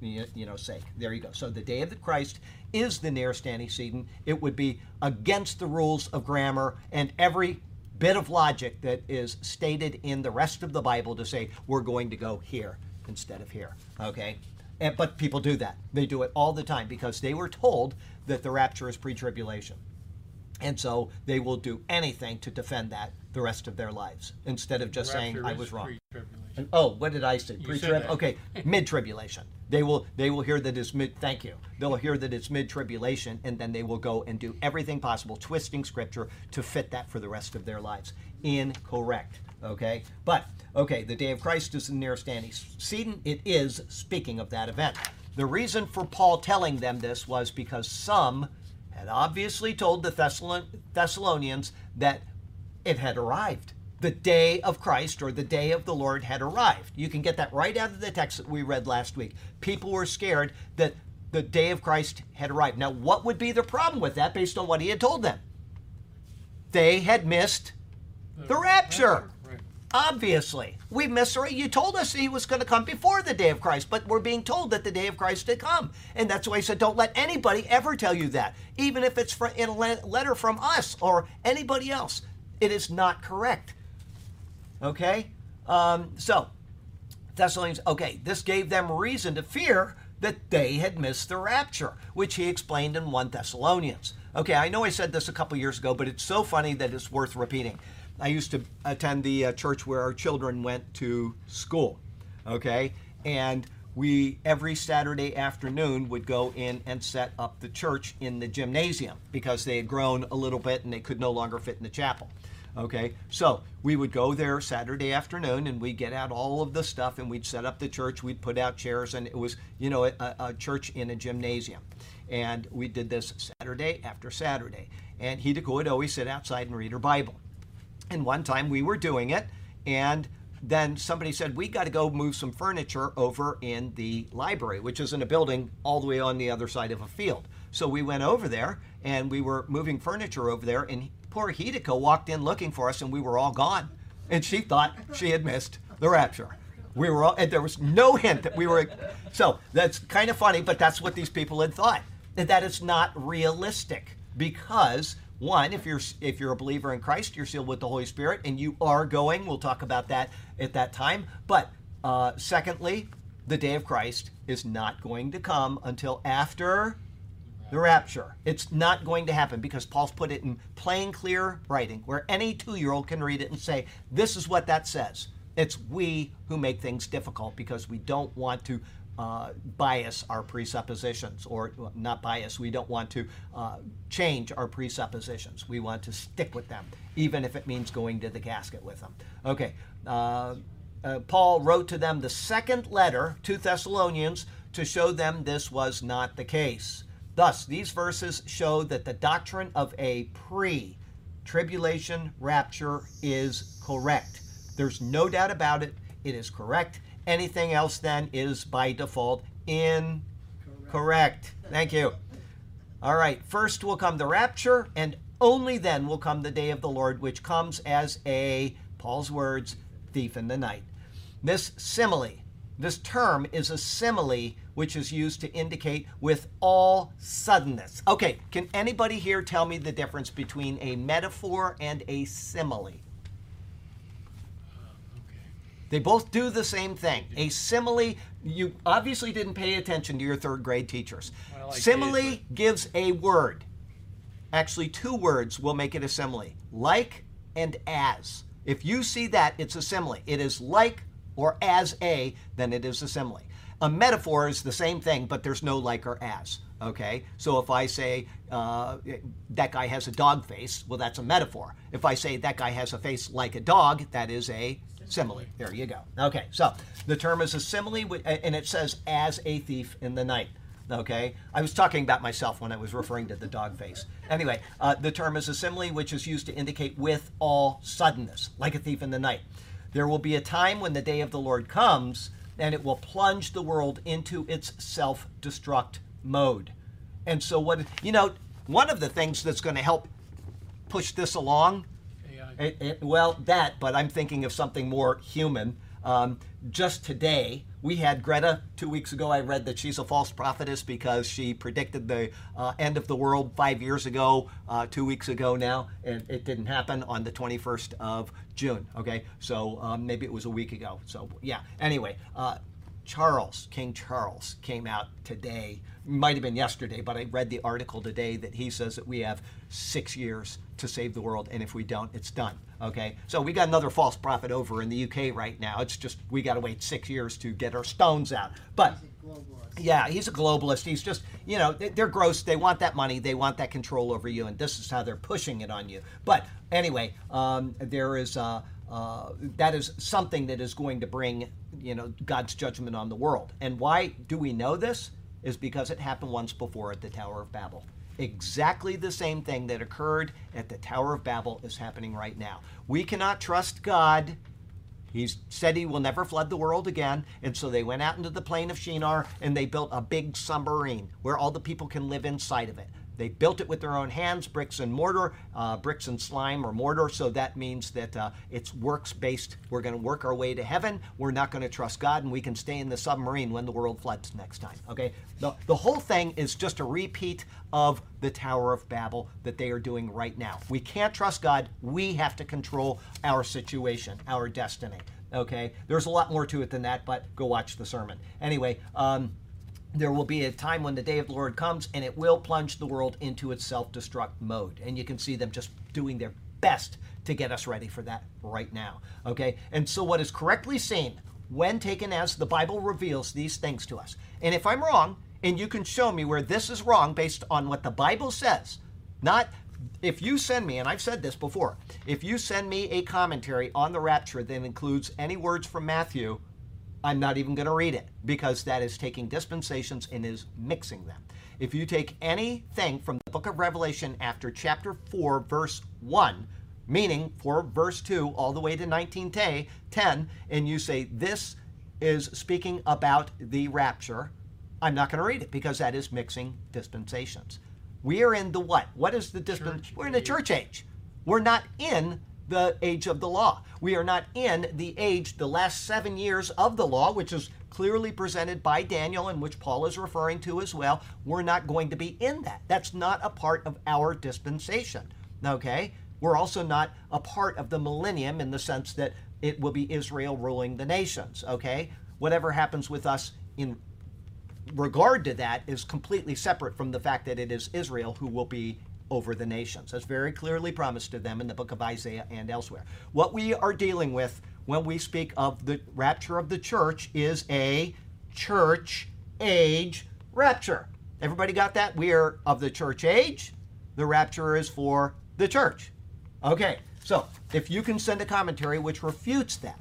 you know sake there you go so the day of the christ is the nearest antecedent it would be against the rules of grammar and every bit of logic that is stated in the rest of the Bible to say we're going to go here instead of here. Okay? And, but people do that. They do it all the time because they were told that the rapture is pre tribulation. And so they will do anything to defend that the rest of their lives instead of just saying I was wrong. Oh, what did I say? Pre-trib. Okay, mid-tribulation. They will they will hear that it's mid. Thank you. They'll hear that it's mid-tribulation, and then they will go and do everything possible, twisting scripture to fit that for the rest of their lives. Incorrect. Okay, but okay, the day of Christ is the nearest antecedent. It is speaking of that event. The reason for Paul telling them this was because some had obviously told the Thessalonians that it had arrived. The day of Christ or the day of the Lord had arrived. You can get that right out of the text that we read last week. People were scared that the day of Christ had arrived. Now, what would be the problem with that based on what he had told them? They had missed the rapture. Right. Obviously, we miss. It. You told us he was going to come before the day of Christ, but we're being told that the day of Christ had come, and that's why he said, "Don't let anybody ever tell you that, even if it's in a letter from us or anybody else. It is not correct." Okay, um, so Thessalonians. Okay, this gave them reason to fear that they had missed the rapture, which he explained in 1 Thessalonians. Okay, I know I said this a couple years ago, but it's so funny that it's worth repeating. I used to attend the uh, church where our children went to school, okay? And we, every Saturday afternoon, would go in and set up the church in the gymnasium because they had grown a little bit and they could no longer fit in the chapel. Okay, so we would go there Saturday afternoon and we'd get out all of the stuff and we'd set up the church. We'd put out chairs and it was, you know, a, a church in a gymnasium. And we did this Saturday after Saturday. And Hideko would always sit outside and read her Bible. And one time we were doing it and then somebody said, We got to go move some furniture over in the library, which is in a building all the way on the other side of a field. So we went over there and we were moving furniture over there, and poor Hideko walked in looking for us, and we were all gone. And she thought she had missed the rapture. We were all, and there was no hint that we were. So that's kind of funny, but that's what these people had thought. And that it's not realistic because one, if you're if you're a believer in Christ, you're sealed with the Holy Spirit, and you are going. We'll talk about that at that time. But uh, secondly, the day of Christ is not going to come until after the rapture. It's not going to happen because Paul's put it in plain, clear writing where any two year old can read it and say, This is what that says. It's we who make things difficult because we don't want to uh, bias our presuppositions, or not bias, we don't want to uh, change our presuppositions. We want to stick with them, even if it means going to the casket with them. Okay. Uh, uh, Paul wrote to them the second letter to Thessalonians to show them this was not the case. Thus, these verses show that the doctrine of a pre tribulation rapture is correct. There's no doubt about it. It is correct. Anything else then is by default incorrect. Thank you. All right, first will come the rapture, and only then will come the day of the Lord, which comes as a, Paul's words, thief in the night. This simile, this term is a simile which is used to indicate with all suddenness. Okay, can anybody here tell me the difference between a metaphor and a simile? Okay. They both do the same thing. A simile, you obviously didn't pay attention to your third grade teachers. Well, simile gives a word. Actually, two words will make it a simile like and as. If you see that, it's a simile. It is like or as a, then it is a simile. A metaphor is the same thing, but there's no like or as. Okay? So if I say uh, that guy has a dog face, well, that's a metaphor. If I say that guy has a face like a dog, that is a simile. There you go. Okay, so the term is a simile, and it says as a thief in the night. Okay, I was talking about myself when I was referring to the dog face. Anyway, uh, the term is a simile, which is used to indicate with all suddenness, like a thief in the night. There will be a time when the day of the Lord comes, and it will plunge the world into its self destruct mode. And so, what, you know, one of the things that's going to help push this along it, it, well, that, but I'm thinking of something more human. Um, just today, we had Greta. Two weeks ago, I read that she's a false prophetess because she predicted the uh, end of the world five years ago, uh, two weeks ago now, and it didn't happen on the 21st of June. Okay, so um, maybe it was a week ago. So, yeah. Anyway, uh, Charles, King Charles, came out today. Might have been yesterday, but I read the article today that he says that we have six years to save the world, and if we don't, it's done. Okay, so we got another false prophet over in the UK right now. It's just we got to wait six years to get our stones out. But yeah, he's a globalist. He's just, you know, they- they're gross. They want that money. They want that control over you, and this is how they're pushing it on you. But anyway, um, there is uh, uh, that is something that is going to bring, you know, God's judgment on the world. And why do we know this? Is because it happened once before at the Tower of Babel. Exactly the same thing that occurred at the Tower of Babel is happening right now. We cannot trust God. He said he will never flood the world again. And so they went out into the plain of Shinar and they built a big submarine where all the people can live inside of it. They built it with their own hands, bricks and mortar, uh, bricks and slime or mortar. So that means that uh, it's works based. We're going to work our way to heaven. We're not going to trust God, and we can stay in the submarine when the world floods next time. Okay? The, the whole thing is just a repeat of the Tower of Babel that they are doing right now. We can't trust God. We have to control our situation, our destiny. Okay? There's a lot more to it than that, but go watch the sermon. Anyway, um, there will be a time when the day of the Lord comes and it will plunge the world into its self destruct mode. And you can see them just doing their best to get us ready for that right now. Okay? And so, what is correctly seen when taken as the Bible reveals these things to us, and if I'm wrong, and you can show me where this is wrong based on what the Bible says, not if you send me, and I've said this before, if you send me a commentary on the rapture that includes any words from Matthew, I'm not even going to read it because that is taking dispensations and is mixing them. If you take anything from the book of Revelation after chapter 4, verse 1, meaning for verse 2 all the way to 1910, and you say this is speaking about the rapture, I'm not going to read it because that is mixing dispensations. We are in the what? What is the dispensation? We're in the church age. We're not in the age of the law. We are not in the age, the last seven years of the law, which is clearly presented by Daniel and which Paul is referring to as well. We're not going to be in that. That's not a part of our dispensation. Okay? We're also not a part of the millennium in the sense that it will be Israel ruling the nations. Okay? Whatever happens with us in regard to that is completely separate from the fact that it is Israel who will be over the nations. That's very clearly promised to them in the book of Isaiah and elsewhere. What we are dealing with when we speak of the rapture of the church is a church age rapture. Everybody got that? We are of the church age. The rapture is for the church. Okay, so if you can send a commentary which refutes that,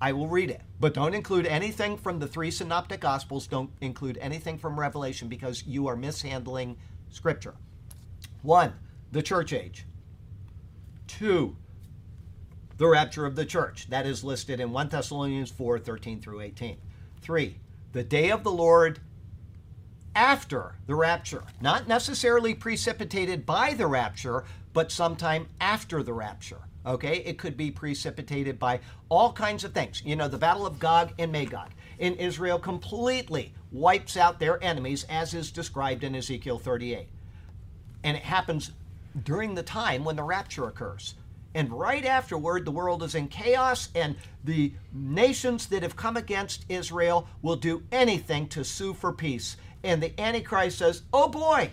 I will read it. But don't include anything from the three synoptic gospels. Don't include anything from Revelation because you are mishandling scripture. One, the church age. Two, the rapture of the church. That is listed in 1 Thessalonians 4 13 through 18. Three, the day of the Lord after the rapture. Not necessarily precipitated by the rapture, but sometime after the rapture. Okay? It could be precipitated by all kinds of things. You know, the Battle of Gog and Magog in Israel completely wipes out their enemies, as is described in Ezekiel 38 and it happens during the time when the rapture occurs. And right afterward, the world is in chaos, and the nations that have come against Israel will do anything to sue for peace. And the Antichrist says, Oh boy,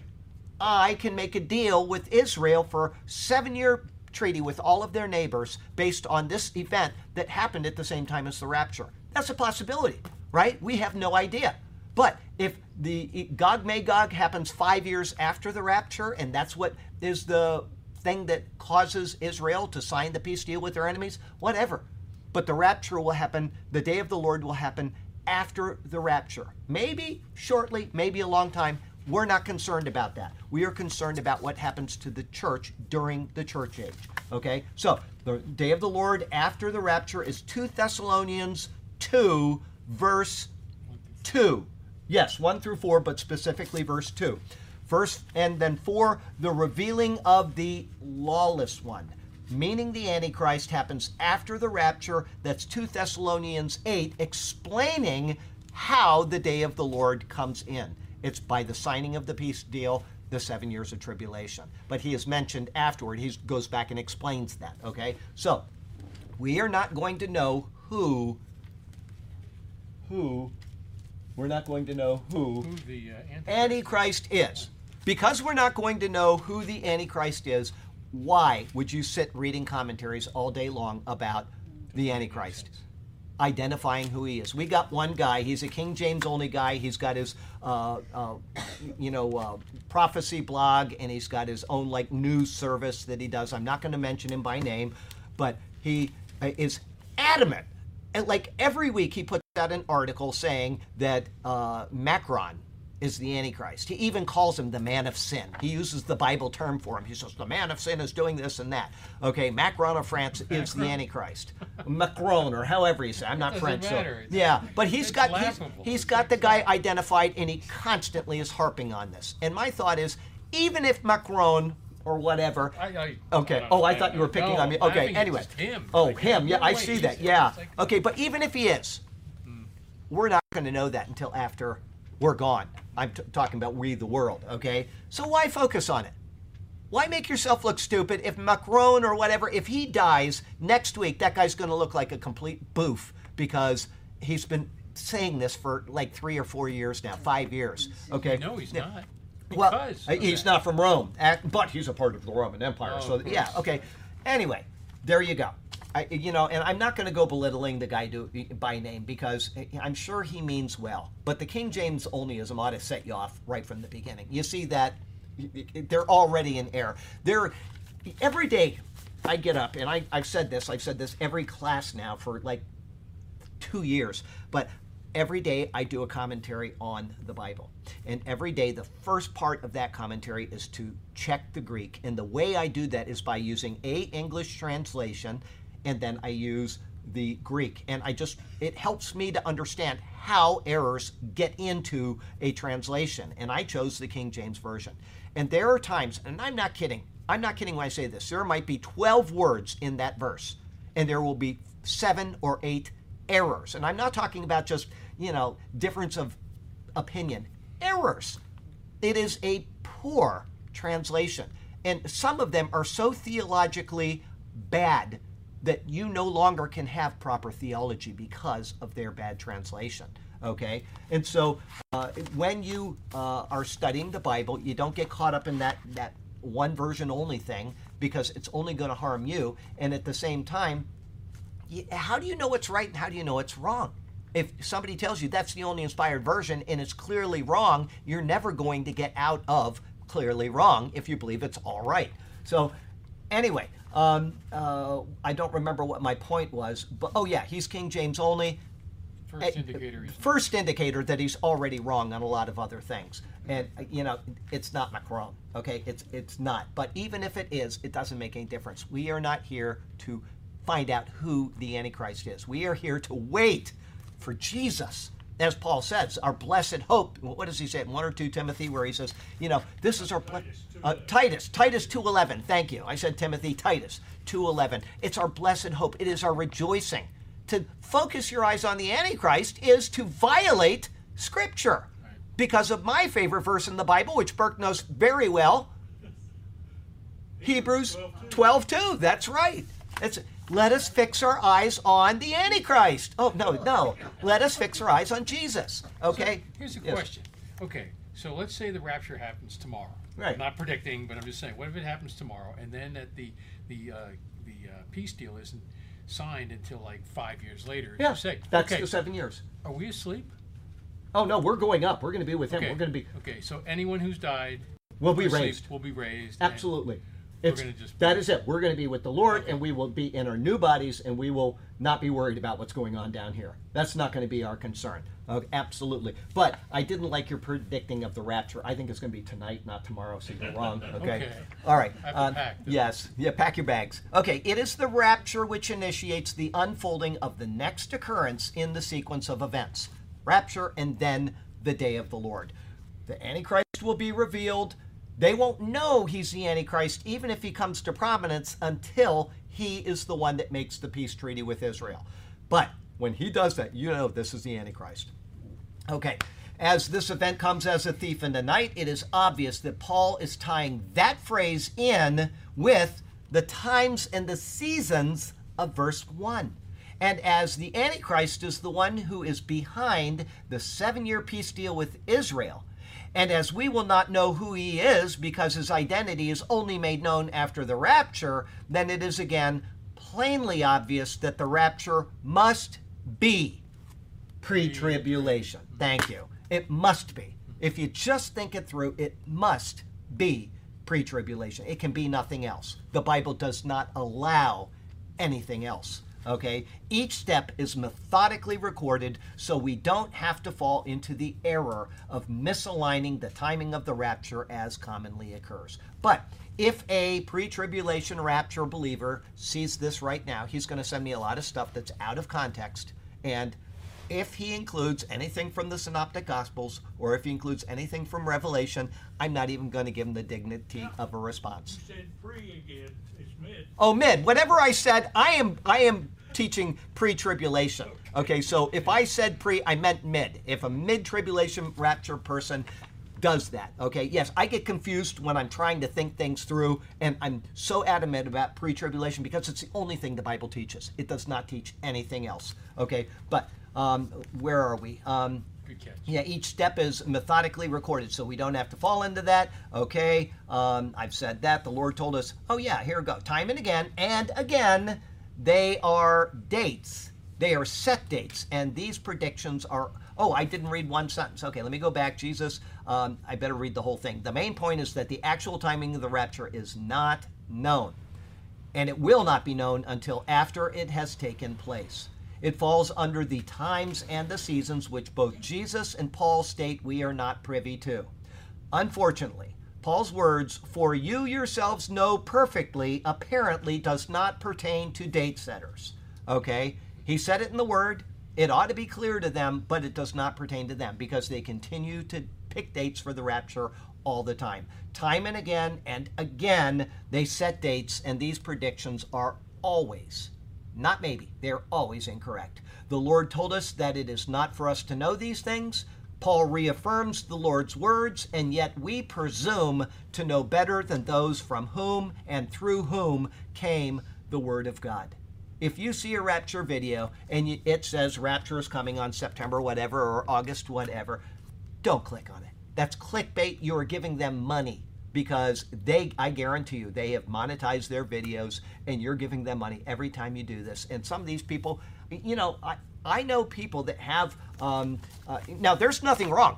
I can make a deal with Israel for seven year treaty with all of their neighbors based on this event that happened at the same time as the rapture. That's a possibility, right? We have no idea. But if the Gog Magog happens five years after the rapture, and that's what is the thing that causes Israel to sign the peace deal with their enemies, whatever. But the rapture will happen, the day of the Lord will happen after the rapture. Maybe shortly, maybe a long time. We're not concerned about that. We are concerned about what happens to the church during the church age. Okay? So, the day of the Lord after the rapture is 2 Thessalonians 2, verse 2. Yes, 1 through 4, but specifically verse 2. First, and then 4, the revealing of the lawless one, meaning the Antichrist happens after the rapture. That's 2 Thessalonians 8, explaining how the day of the Lord comes in. It's by the signing of the peace deal, the seven years of tribulation. But he is mentioned afterward. He goes back and explains that, okay? So, we are not going to know who who we're not going to know who, Who the uh, Antichrist, Antichrist is. Because we're not going to know who the Antichrist is, why would you sit reading commentaries all day long about the Antichrist? Identifying who he is. We got one guy. He's a King James only guy. He's got his, uh, uh, you know, uh, prophecy blog, and he's got his own like news service that he does. I'm not going to mention him by name, but he uh, is adamant. And like every week, he puts out an article saying that uh, Macron is the Antichrist. He even calls him the man of sin. He uses the Bible term for him. He says, the man of sin is doing this and that. Okay, Macron of France is the Antichrist. <laughs> Macron, or however you say I'm not French. so- matter. Yeah, but he's it's got he's, he's got the guy identified and he constantly is harping on this. And my thought is, even if Macron or whatever, I, I, Okay. I Oh, I thought you were picking no, on me. Okay. Anyway. him. Oh, Like, him. Yeah, no I see that. Yeah. Like- Okay, but even if he is, we're not going to know that until after we're gone. I'm t- talking about we, the world. Okay. So why focus on it? Why make yourself look stupid if Macron or whatever, if he dies next week, that guy's going to look like a complete boof because he's been saying this for like three or four years now, five years. Okay. No, he's not. Well, he's not from Rome, but he's a part of the Roman Empire. Oh, so yeah, okay. Anyway, there you go. I, you know, and I'm not going to go belittling the guy by name because I'm sure he means well. But the King James onlyism ought to set you off right from the beginning. You see that they're already in error. They're every day I get up and I, I've said this. I've said this every class now for like two years, but every day I do a commentary on the Bible. And every day, the first part of that commentary is to check the Greek. And the way I do that is by using a English translation, and then I use the Greek. And I just, it helps me to understand how errors get into a translation. And I chose the King James Version. And there are times, and I'm not kidding, I'm not kidding when I say this, there might be 12 words in that verse, and there will be seven or eight errors. And I'm not talking about just, you know, difference of opinion. Errors. It is a poor translation. And some of them are so theologically bad that you no longer can have proper theology because of their bad translation. Okay? And so uh, when you uh, are studying the Bible, you don't get caught up in that, that one version only thing because it's only going to harm you. And at the same time, y- how do you know what's right and how do you know it's wrong? If somebody tells you that's the only inspired version and it's clearly wrong, you're never going to get out of clearly wrong if you believe it's all right. So, anyway, um, uh, I don't remember what my point was, but oh yeah, he's King James only. First indicator First indicator that he's already wrong on a lot of other things, and you know it's not Macron. Okay, it's it's not. But even if it is, it doesn't make any difference. We are not here to find out who the Antichrist is. We are here to wait for Jesus. As Paul says, our blessed hope. What does he say in one or two Timothy, where he says, you know, this is our ble- uh, Titus, Titus two eleven. Thank you. I said Timothy, Titus two eleven. It's our blessed hope. It is our rejoicing. To focus your eyes on the Antichrist is to violate Scripture. Because of my favorite verse in the Bible, which Burke knows very well, <laughs> Hebrews 12 2. That's right. It's, let us fix our eyes on the Antichrist. Oh, no, no. Let us fix our eyes on Jesus. Okay? Here's a Yes. question. Okay, so let's say the rapture happens tomorrow. Right. I'm not predicting, but I'm just saying, what if it happens tomorrow, and then that the the uh, the uh, peace deal isn't signed until like five years later? Yeah, say. that's okay. the seven years. Are we asleep? Oh, no, we're going up. We're going to be with him. Okay. We're going to be, Okay, so anyone who's died we'll be raised. will be raised. Absolutely. We're It's, just- that is it. We're going to be with the Lord, and we will be in our new bodies, and we will not be worried about what's going on down here. That's not going to be our concern. Okay, absolutely. But I didn't like your predicting of the rapture. I think it's going to be tonight, not tomorrow. So you're wrong. <laughs> Okay. Okay. All right. I have to Um, pack, yes. Yeah. Pack your bags. Okay. It is the rapture which initiates the unfolding of the next occurrence in the sequence of events. Rapture, and then the day of the Lord. The Antichrist will be revealed. They won't know he's the Antichrist, even if he comes to prominence, until he is the one that makes the peace treaty with Israel. But when he does that, you know this is the Antichrist. Okay, as this event comes as a thief in the night, it is obvious that Paul is tying that phrase in with the times and the seasons of verse 1. And as the Antichrist is the one who is behind the seven year peace deal with Israel, and as we will not know who he is because his identity is only made known after the rapture, then it is again plainly obvious that the rapture must be pre tribulation. Thank you. It must be. If you just think it through, it must be pre tribulation. It can be nothing else. The Bible does not allow anything else. Okay? Each step is methodically recorded so we don't have to fall into the error of misaligning the timing of the rapture as commonly occurs. But if a pre tribulation rapture believer sees this right now, he's going to send me a lot of stuff that's out of context. And if he includes anything from the Synoptic Gospels or if he includes anything from Revelation, I'm not even going to give him the dignity of a response. You said pre again, it's mid. Oh, mid. Whatever I said, I am I am teaching pre-tribulation. Okay, so if I said pre, I meant mid. If a mid-tribulation rapture person does that, okay, yes, I get confused when I'm trying to think things through, and I'm so adamant about pre-tribulation because it's the only thing the Bible teaches. It does not teach anything else. Okay, but um, where are we? Um, Good catch. yeah, each step is methodically recorded, so we don't have to fall into that. Okay, um, I've said that. The Lord told us, oh, yeah, here we go. Time and again, and again, they are dates. They are set dates, and these predictions are. Oh, I didn't read one sentence. Okay, let me go back. Jesus, um, I better read the whole thing. The main point is that the actual timing of the rapture is not known, and it will not be known until after it has taken place. It falls under the times and the seasons which both Jesus and Paul state we are not privy to. Unfortunately, Paul's words, for you yourselves know perfectly, apparently does not pertain to date setters. Okay? He said it in the word. It ought to be clear to them, but it does not pertain to them because they continue to pick dates for the rapture all the time. Time and again and again, they set dates, and these predictions are always not maybe. They're always incorrect. The Lord told us that it is not for us to know these things. Paul reaffirms the Lord's words, and yet we presume to know better than those from whom and through whom came the Word of God. If you see a rapture video and it says rapture is coming on September whatever or August whatever, don't click on it. That's clickbait. You are giving them money because they, I guarantee you, they have monetized their videos and you're giving them money every time you do this. And some of these people, you know, I, I know people that have, um, uh, now there's nothing wrong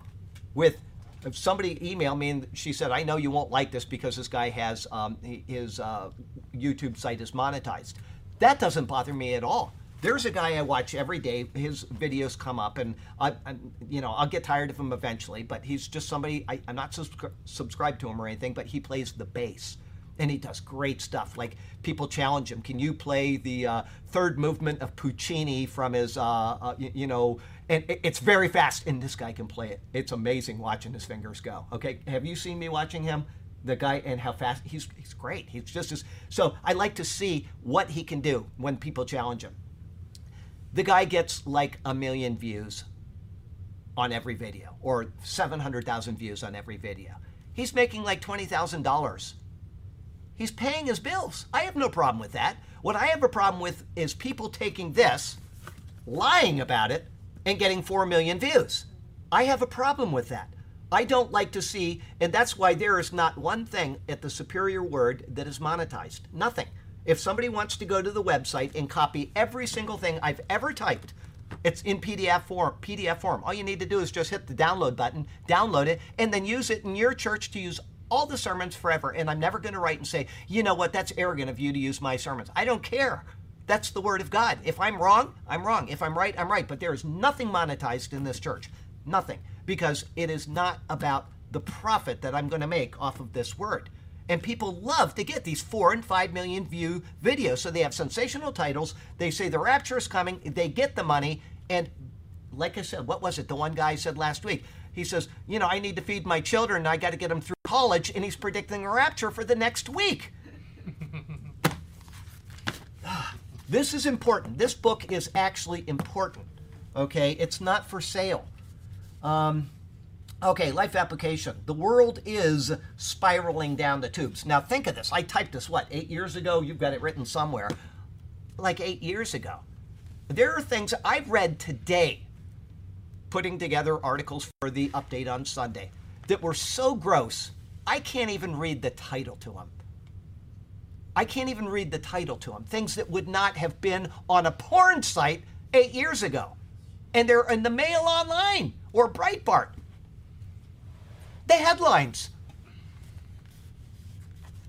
with if somebody emailed me and she said, I know you won't like this because this guy has um, his uh, YouTube site is monetized. That doesn't bother me at all. There's a guy I watch every day. His videos come up, and I, I you know, I'll get tired of him eventually. But he's just somebody I, I'm not subscri- subscribed to him or anything. But he plays the bass, and he does great stuff. Like people challenge him, can you play the uh, third movement of Puccini from his, uh, uh, you, you know, and it's very fast, and this guy can play it. It's amazing watching his fingers go. Okay, have you seen me watching him? The guy and how fast he's he's great. He's just as so. I like to see what he can do when people challenge him. The guy gets like a million views on every video, or seven hundred thousand views on every video. He's making like twenty thousand dollars He's paying his bills. I have no problem with that. What I have a problem with is people taking this, lying about it, and getting 4 million views. I have a problem with that. I don't like to see, and that's why there is not one thing at the Superior Word that is monetized. Nothing. If somebody wants to go to the website and copy every single thing I've ever typed, it's in PDF form. PDF form. All you need to do is just hit the download button, download it, and then use it in your church to use all the sermons forever. And I'm never going to write and say, you know what, that's arrogant of you to use my sermons. I don't care. That's the word of God. If I'm wrong, I'm wrong. If I'm right, I'm right. But there is nothing monetized in this church. Nothing. Because it is not about the profit that I'm going to make off of this word. And people love to get these four and five million view videos. So they have sensational titles. They say the rapture is coming. They get the money. And like I said, what was it? The one guy said last week. He says, you know, I need to feed my children. I got to get them through college. And he's predicting a rapture for the next week. <sighs> this is important. This book is actually important. Okay, it's not for sale. Um, okay, life application. The world is spiraling down the tubes. Now, think of this. I typed this, what, eight years ago? You've got it written somewhere. Like eight years ago. There are things I've read today, putting together articles for the update on Sunday, that were so gross, I can't even read the title to them. I can't even read the title to them. Things that would not have been on a porn site eight years ago. And they're in the Mail Online or Breitbart. The headlines.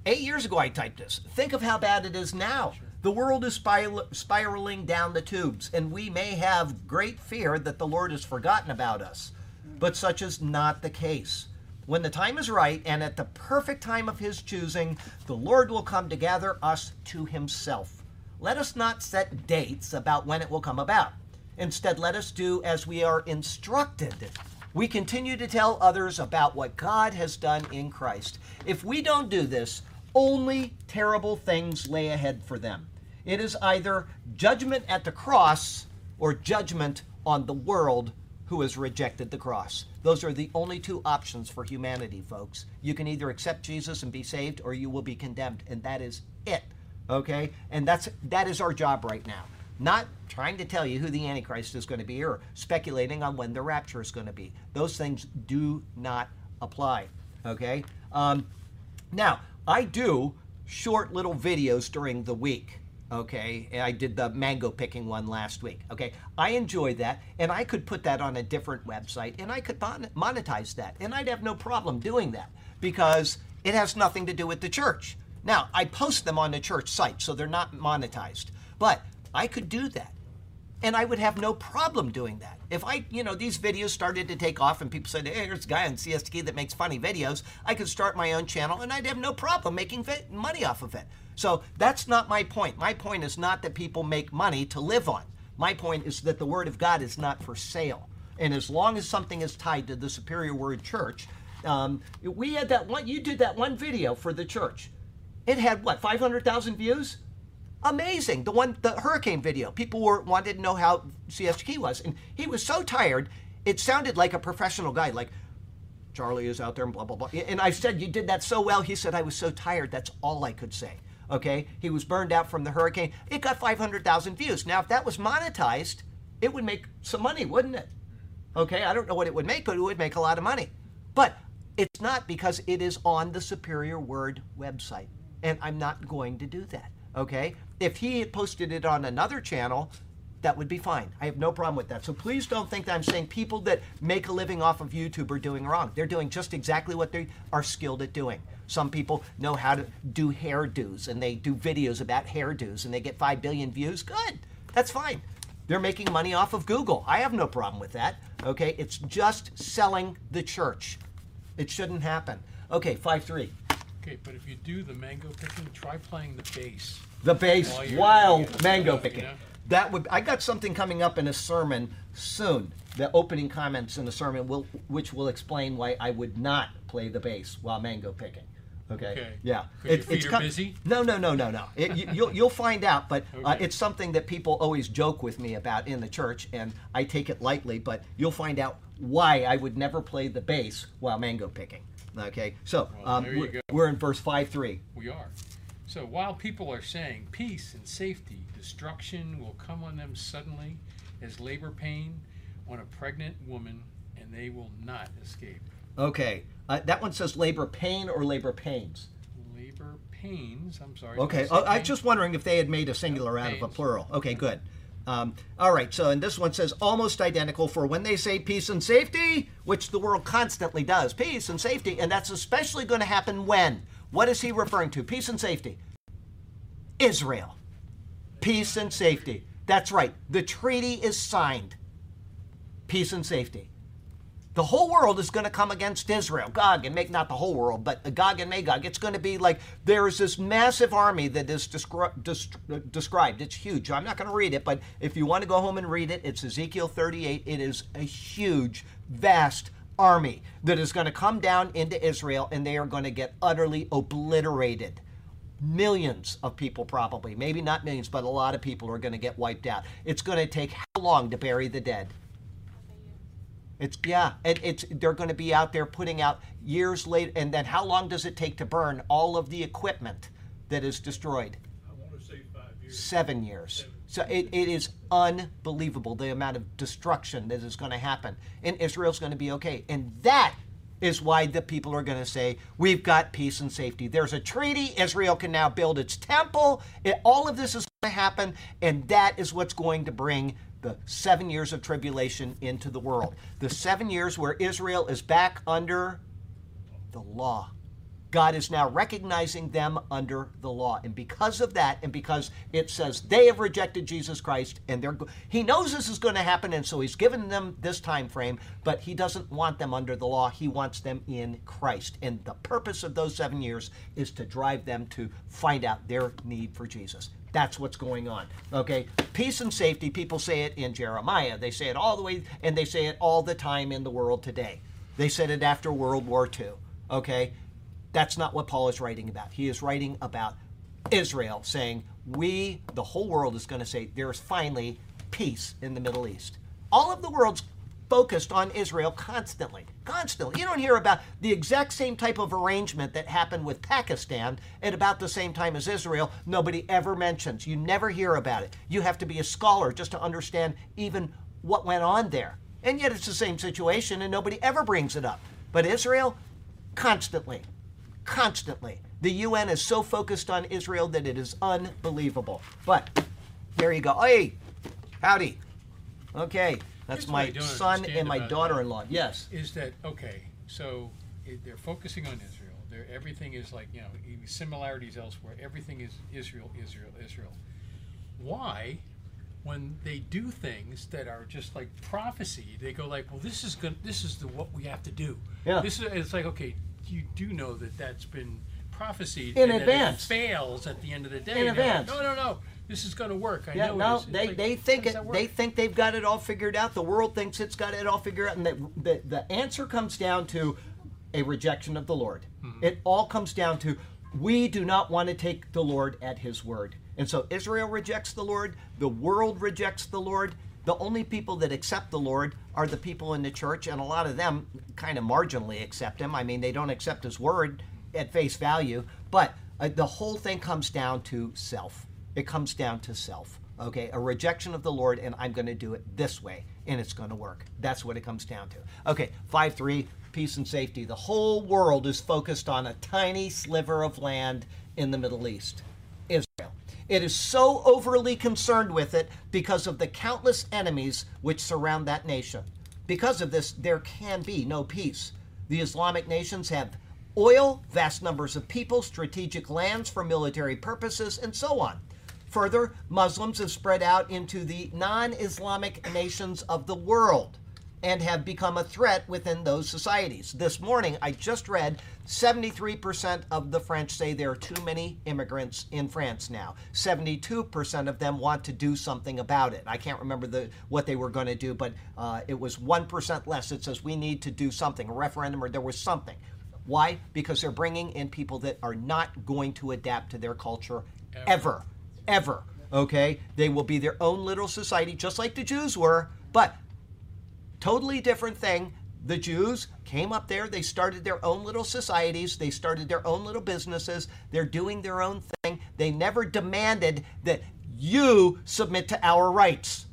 Eight years ago, I typed this. Think of how bad it is now. The world is spir- spiraling down the tubes, and we may have great fear that the Lord has forgotten about us. But such is not the case. When the time is right, and at the perfect time of His choosing, the Lord will come to gather us to Himself. Let us not set dates about when it will come about. Instead, let us do as we are instructed. We continue to tell others about what God has done in Christ. If we don't do this, only terrible things lay ahead for them. It is either judgment at the cross or judgment on the world who has rejected the cross. Those are the only two options for humanity, folks. You can either accept Jesus and be saved or you will be condemned, and that is it. Okay? And that's that is our job right now. Not trying to tell you who the Antichrist is going to be or speculating on when the rapture is going to be. Those things do not apply. Okay? Um, now, I do short little videos during the week. Okay, I did the mango picking one last week. Okay, I enjoy that, and I could put that on a different website, and I could monetize that, and I'd have no problem doing that because it has nothing to do with the church. Now, I post them on the church site, so they're not monetized, but I could do that and I would have no problem doing that. If I, you know, these videos started to take off and people said, hey, there's a guy on CSTK that makes funny videos, I could start my own channel and I'd have no problem making money off of it. So that's not my point. My point is not that people make money to live on. My point is that the Word of God is not for sale. And as long as something is tied to the Superior Word Church, um, we had that one, you did that one video for the church. It had what, 500,000 views? Amazing. The one, the hurricane video, people were wanted to know how CSK was, and he was so tired. It sounded like a professional guy, like Charlie is out there and blah blah blah. And I said, "You did that so well." He said, "I was so tired. That's all I could say." Okay, he was burned out from the hurricane. It got 500,000 views. Now, if that was monetized, it would make some money, wouldn't it? Okay, I don't know what it would make, but it would make a lot of money. But it's not because it is on the Superior Word website, and I'm not going to do that. Okay, if he had posted it on another channel, that would be fine. I have no problem with that. So please don't think that I'm saying people that make a living off of YouTube are doing wrong. They're doing just exactly what they are skilled at doing. Some people know how to do hairdos and they do videos about hairdos and they get 5 billion views. Good. That's fine. They're making money off of Google. I have no problem with that. Okay? It's just selling the church. It shouldn't happen. Okay, 5 3. Okay, but if you do the mango picking, try playing the bass. The bass, While you're wild doing mango you picking. know? That would. I got something coming up in a sermon soon. The opening comments in the sermon will, which will explain why I would not play the bass while mango picking. Okay. Okay. Yeah. your feet are busy? No, no, no, no, no. It, you, you'll you'll find out, but uh, it's something that people always joke with me about in the church, and I take it lightly. But you'll find out why I would never play the bass while mango picking. Okay. So Well, um, you we're, we're in verse five three. We are. So while people are saying peace and safety, destruction will come on them suddenly as labor pain on a pregnant woman, and they will not escape. Okay. Uh, that one says labor pain or labor pains. Labor pains, I'm sorry. Okay, oh, I pain? just wondering if they had made a singular out of a plural. Okay, good. Um, all right, so and this one says almost identical for when they say peace and safety, which the world constantly does, peace and safety, and that's especially going to happen when? What is he referring to? Peace and safety. Israel. Peace and safety. That's right. The treaty is signed. Peace and safety. The whole world is going to come against Israel. Gog and Mag, not the whole world, but Gog and Magog. It's going to be like there is this massive army that is descri- des- described. It's huge. I'm not going to read it, but if you want to go home and read it, it's Ezekiel 38. It is a huge, vast army that is going to come down into Israel and they are going to get utterly obliterated. Millions of people probably. Maybe not millions but a lot of people are going to get wiped out. It's going to take how long to bury the dead? It's yeah and it's they're going to be out there putting out years later and then how long does it take to burn all of the equipment that is destroyed? I wanna say five years. seven years so it, it is unbelievable the amount of destruction that is going to happen and israel's going to be okay. And that is why the people are going to say we've got peace and safety. There's a treaty israel can now build its temple. It, all of this is going to happen and that is what's going to bring the seven years of tribulation into the world. The seven years where israel is back under the law God is now recognizing them under the law. And because of that, and because it says they have rejected Jesus Christ, and they're he knows this is going to happen, and so he's given them this time frame, but he doesn't want them under the law. He wants them in Christ. And the purpose of those seven years is to drive them to find out their need for Jesus. That's what's going on. Okay? Peace and safety, people say it in Jeremiah. They say it all the way, and they say it all the time in the world today. They said it after World War II. Okay? That's not what Paul is writing about. He is writing about Israel, saying, We, the whole world, is going to say there's finally peace in the Middle East. All of the world's focused on Israel constantly. Constantly. You don't hear about the exact same type of arrangement that happened with Pakistan at about the same time as Israel. Nobody ever mentions. You never hear about it. You have to be a scholar just to understand even what went on there. And yet it's the same situation and nobody ever brings it up. But Israel, constantly constantly. The UN is so focused on Israel that it is unbelievable. But there you go. Hey, howdy. Okay, that's Here's my son and my daughter-in-law. Yes. is that okay? So they're focusing on Israel. They're, everything is like you know similarities elsewhere. Everything is Israel, Israel, Israel. Why, when they do things that are just like prophecy, they go like, well, this is good. This is the what we have to do. Yeah. This is it's like okay, you do know that that's been prophesied In and that advance. it fails at the end of the day. In And they're like, advance. no, no, no. This is going to work. I Yeah, know no, is. It's they, like, they how think does it. that work? They think they've got it all figured out. The world thinks it's got it all figured out, and the the, the answer comes down to a rejection of the Lord. Mm-hmm. It all comes down to we do not want to take the Lord at His word, and so Israel rejects the Lord. The world rejects the Lord. The only people that accept the Lord are the people in the church, and a lot of them kind of marginally accept Him. I mean, they don't accept His word at face value, but uh, the whole thing comes down to self. It comes down to self. Okay, a rejection of the Lord, and I'm going to do it this way, and it's going to work. That's what it comes down to. Okay, 5 3, peace and safety. The whole world is focused on a tiny sliver of land in the Middle East Israel. It is so overly concerned with it because of the countless enemies which surround that nation. Because of this, there can be no peace. The Islamic nations have oil, vast numbers of people, strategic lands for military purposes, and so on. Further, Muslims have spread out into the non Islamic nations of the world and have become a threat within those societies. This morning, I just read 73% of the French say there are too many immigrants in France now. 72% of them want to do something about it. I can't remember the what they were going to do, but uh, it was 1% less. It says we need to do something, a referendum, or there was something. Why? Because they're bringing in people that are not going to adapt to their culture ever. Ever. Okay? They will be their own little society, just like the Jews were, but totally different thing. The Jews came up there, they started their own little societies, they started their own little businesses, they're doing their own thing. They never demanded that you submit to our rights.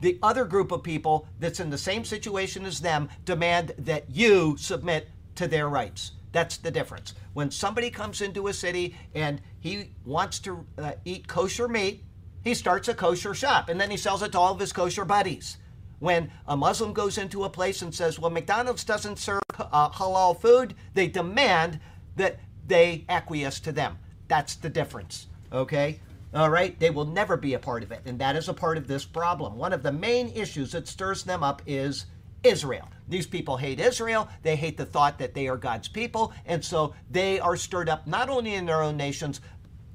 The other group of people that's in the same situation as them demand that you submit to their rights. That's the difference. When somebody comes into a city and he wants to uh, eat kosher meat, he starts a kosher shop and then he sells it to all of his kosher buddies. When a Muslim goes into a place and says, well, McDonald's doesn't serve uh, halal food, they demand that they acquiesce to them. That's the difference. Okay? All right? They will never be a part of it. And that is a part of this problem. One of the main issues that stirs them up is Israel. These people hate Israel. They hate the thought that they are God's people. And so they are stirred up not only in their own nations,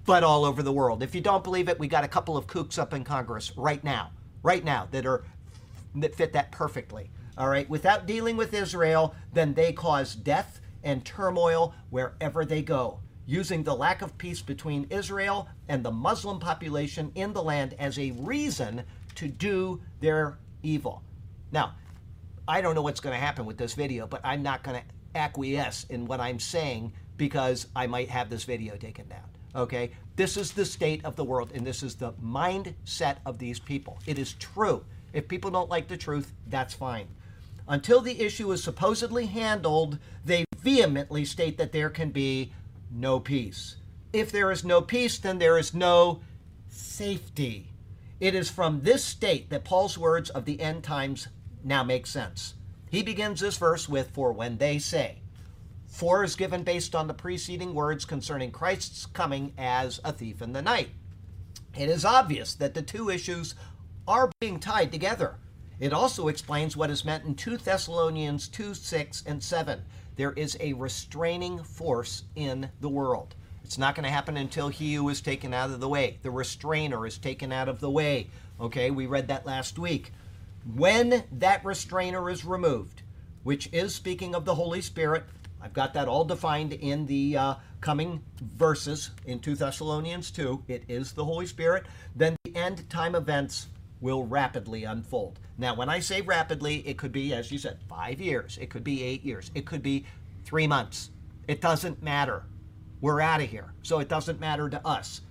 but all over the world. If you don't believe it, we got a couple of kooks up in Congress right now, right now, that are that fit that perfectly. All right, without dealing with Israel, then they cause death and turmoil wherever they go, using the lack of peace between Israel and the Muslim population in the land as a reason to do their evil. Now, I don't know what's going to happen with this video, but I'm not going to acquiesce in what I'm saying because I might have this video taken down. Okay? This is the state of the world, and this is the mindset of these people. It is true. If people don't like the truth, that's fine. Until the issue is supposedly handled, they vehemently state that there can be no peace. If there is no peace, then there is no safety. It is from this state that Paul's words of the end times now make sense. He begins this verse with, For when they say, Four is given based on the preceding words concerning Christ's coming as a thief in the night. It is obvious that the two issues are being tied together. It also explains what is meant in 2 Thessalonians 2 6 and 7. There is a restraining force in the world. It's not going to happen until he who is taken out of the way. The restrainer is taken out of the way. Okay, we read that last week. When that restrainer is removed, which is speaking of the Holy Spirit, I've got that all defined in the uh, coming verses in 2 Thessalonians 2. It is the Holy Spirit. Then the end time events will rapidly unfold. Now, when I say rapidly, it could be, as you said, five years, it could be eight years, it could be three months. It doesn't matter. We're out of here. So it doesn't matter to us.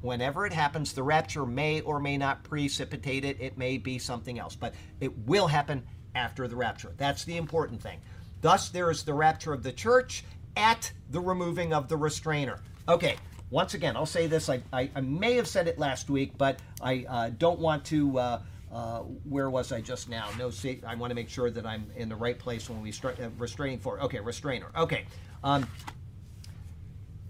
Whenever it happens, the rapture may or may not precipitate it. It may be something else, but it will happen after the rapture. That's the important thing. Thus, there is the rapture of the church at the removing of the restrainer. Okay, once again, I'll say this. I, I, I may have said it last week, but I uh, don't want to. Uh, uh, where was I just now? No, see, I want to make sure that I'm in the right place when we start uh, restraining for. Okay, restrainer. Okay. Um,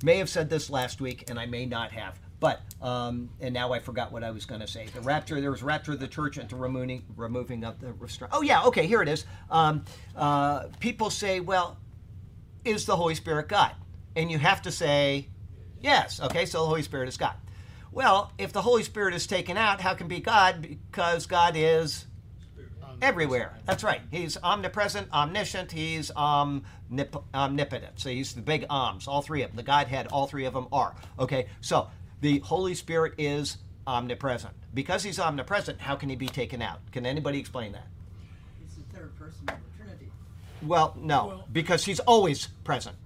may have said this last week, and I may not have. But um, and now I forgot what I was going to say. The rapture. There was rapture of the church and to removing removing of the restraint. Oh yeah. Okay. Here it is. Um, uh, people say, well, is the Holy Spirit God? And you have to say, yes. Okay. So the Holy Spirit is God. Well, if the Holy Spirit is taken out, how can be God? Because God is everywhere. That's right. He's omnipresent, omniscient. He's omnip- omnipotent. So he's the big oms. All three of them. The Godhead. All three of them are. Okay. So the Holy Spirit is omnipresent. Because he's omnipresent, how can he be taken out? Can anybody explain that? He's the third person of the Trinity. Well, no, Well- because he's always present.